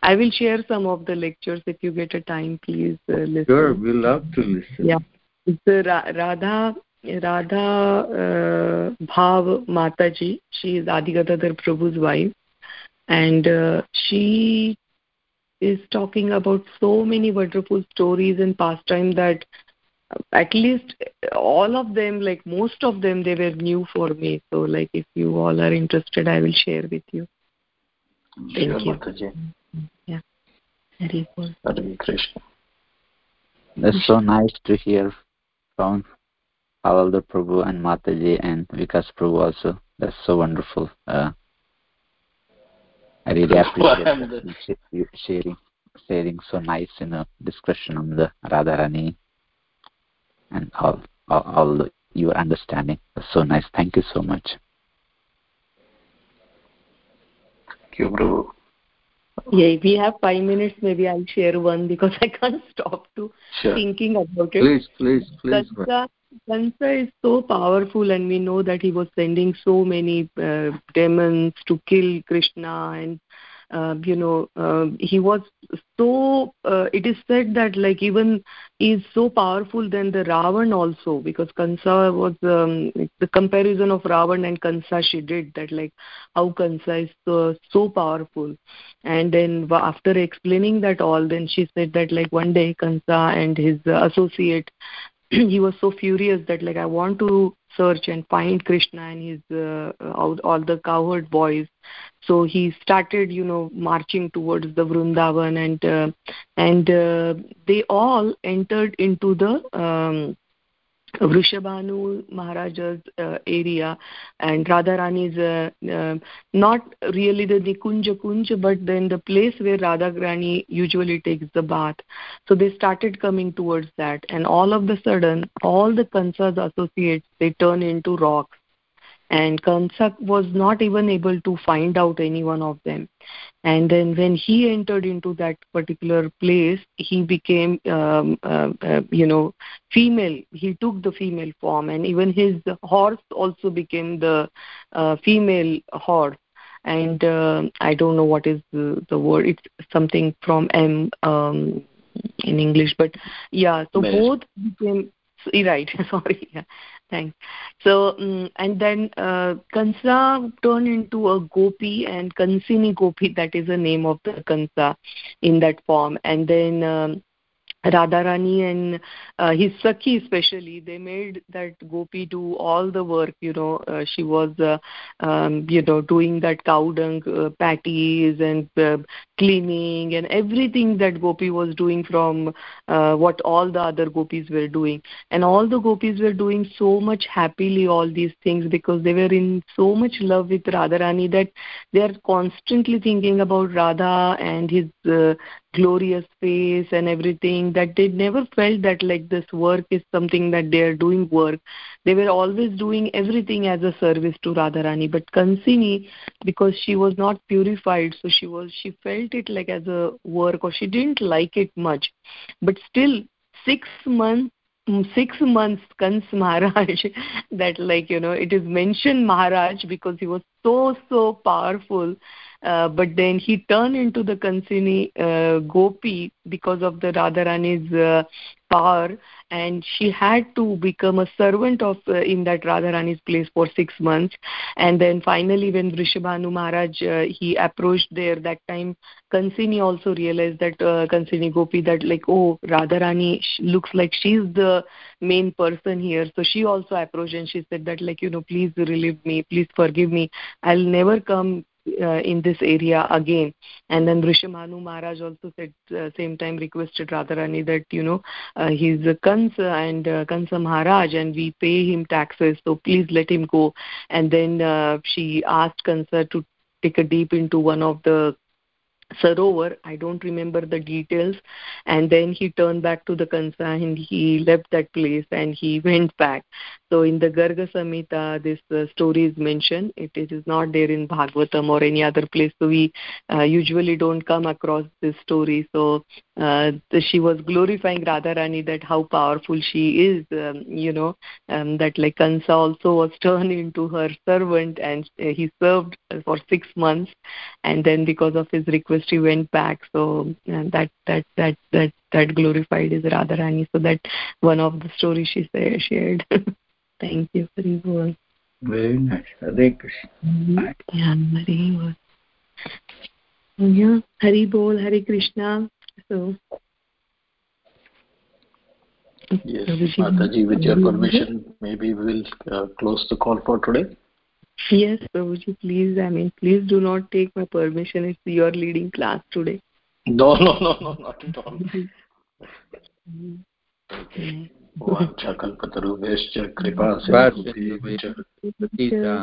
I will share some of the lectures if you get a time, please uh, listen. Sure, we love to listen. Yeah, it's uh, Radha Radha uh, Bhav Mataji. She is Adi Gadadhar Prabhu's wife, and uh, she is talking about so many wonderful stories and pastime that at least all of them like most of them they were new for me so like if you all are interested i will share with you thank sure, you Mataji. yeah very good Hare Krishna. That's so nice to hear from Haladhar Prabhu and Mataji and Vikas Prabhu also. That's so wonderful. Uh, I really appreciate Well, that you sh- you sharing sharing so nice you know discussion on the Radharani and all all, all your understanding. That's so nice. Thank you so much. Thank you, Prabhu. yeah if we have five minutes maybe i'll share one because i can't stop to Sure. thinking about it Please, please, please. Kansa, Kansa is so powerful, and we know that he was sending so many uh, demons to kill Krishna, and uh, you know uh, he was so. Uh, it is said that like even he is so powerful than the Ravan also, because Kansa was um, the comparison of Ravan and Kansa she did that like how Kansa is so, so powerful, and then after explaining that all, then she said that like one day Kansa and his uh, associate he was so furious that like I want to search and find Krishna and his uh, all, all the cowherd boys. So he started, you know, marching towards the Vrindavan and uh, and uh, they all entered into the um, Vrishabhanu Maharaja's uh, area and Radharani's uh, uh, not really the Nikunja Kunja, but then the place where Radharani usually takes the bath. So they started coming towards that, and all of the sudden, all the Kansa's associates they turn into rocks. And Kansa was not even able to find out any one of them. And then when he entered into that particular place, he became, um, uh, uh, you know, female. He took the female form, and even his horse also became the uh, female horse. And uh, I don't know what is the, the word. It's something from M um, in English, but yeah. So Male. both became right. Sorry. Yeah. Thanks. So, um, and then uh, Kansa turned into a gopi, and Kansini gopi, that is the name of the Kansa in that form. And then um, Radharani and uh, his Sakhi especially, they made that Gopi do all the work, you know, uh, she was, uh, um, you know, doing that cow dung uh, patties and uh, cleaning and everything that Gopi was doing from uh, what all the other Gopis were doing. And all the Gopis were doing so much happily all these things because they were in so much love with Radharani that they are constantly thinking about Radha and his uh, glorious face and everything that they never felt that like this work is something that they are doing work. They were always doing everything as a service to radharani. But kansini because she was not purified so she was she felt it like as a work or she didn't like it much. But still six months mm, six months Kans Maharaj that like you know it is mentioned Maharaj because he was so so powerful uh, but then he turned into the Kansini uh, Gopi because of the Radharani's uh, power. And she had to become a servant of uh, in that Radharani's place for six months. And then finally when Vrishabhanu Maharaj uh, he approached there that time Kansini also realized that uh, Kansini Gopi that like oh Radharani looks like she's the main person here. So she also approached and she said that like you know please relieve me please forgive me. I'll never come uh, in this area again. And then Vrishabhanu Maharaj also said uh, same time requested Radharani that you know uh, he's a Kansa and uh, Kansa Maharaj and we pay him taxes, so please let him go. And then uh, she asked Kansa to take a deep into one of the Sarovar. I don't remember the details. And then he turned back to the Kansa and he left that place and he went back. So in the Garga Samhita, this uh, story is mentioned. It, it is not there in Bhagavatam or any other place. So we uh, usually don't come across this story. So uh, she was glorifying Radharani that how powerful she is, um, you know, um, that like Kansa also was turned into her servant and uh, he served for six months. And then because of his request, he went back. So uh, that, that, that, that, that glorified is Radharani. So that one of the stories she shared. Thank you, Hari Bol. Very nice. Hare Krishna. Mm-hmm. Yeah, Hari Bol. Yeah, Hari Hare Krishna. So. Yes, Mataji, with your permission, maybe we'll uh, close the call for today. Yes, Prabhuji, please. I mean, please do not take my permission. It's your leading class today. No, no, no, no, not at all. Mm-hmm. वाञ्छाकल्पतरुभ्यश्च कृपा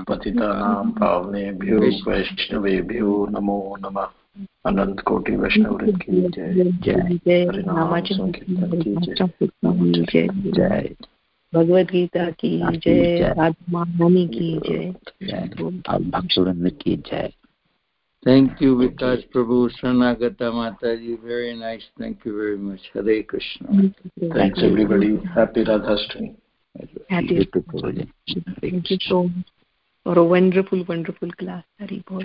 पतितानां पावनेभ्यो वैष्णवेभ्यो नमो नमः अनंत कोटि वैष्णव की जय जय हरिनाम संकीर्तन की जय जय भगवत गीता की जय राधा की जय भक्तवृंद की जय Thank you, Vikas Prabhu, Shanagata Mataji. Very nice. Thank you very much. Hare Krishna. Thanks, everybody. Happy Radhashtami. Happy Thank you so much for a wonderful, wonderful class. Hari Bol.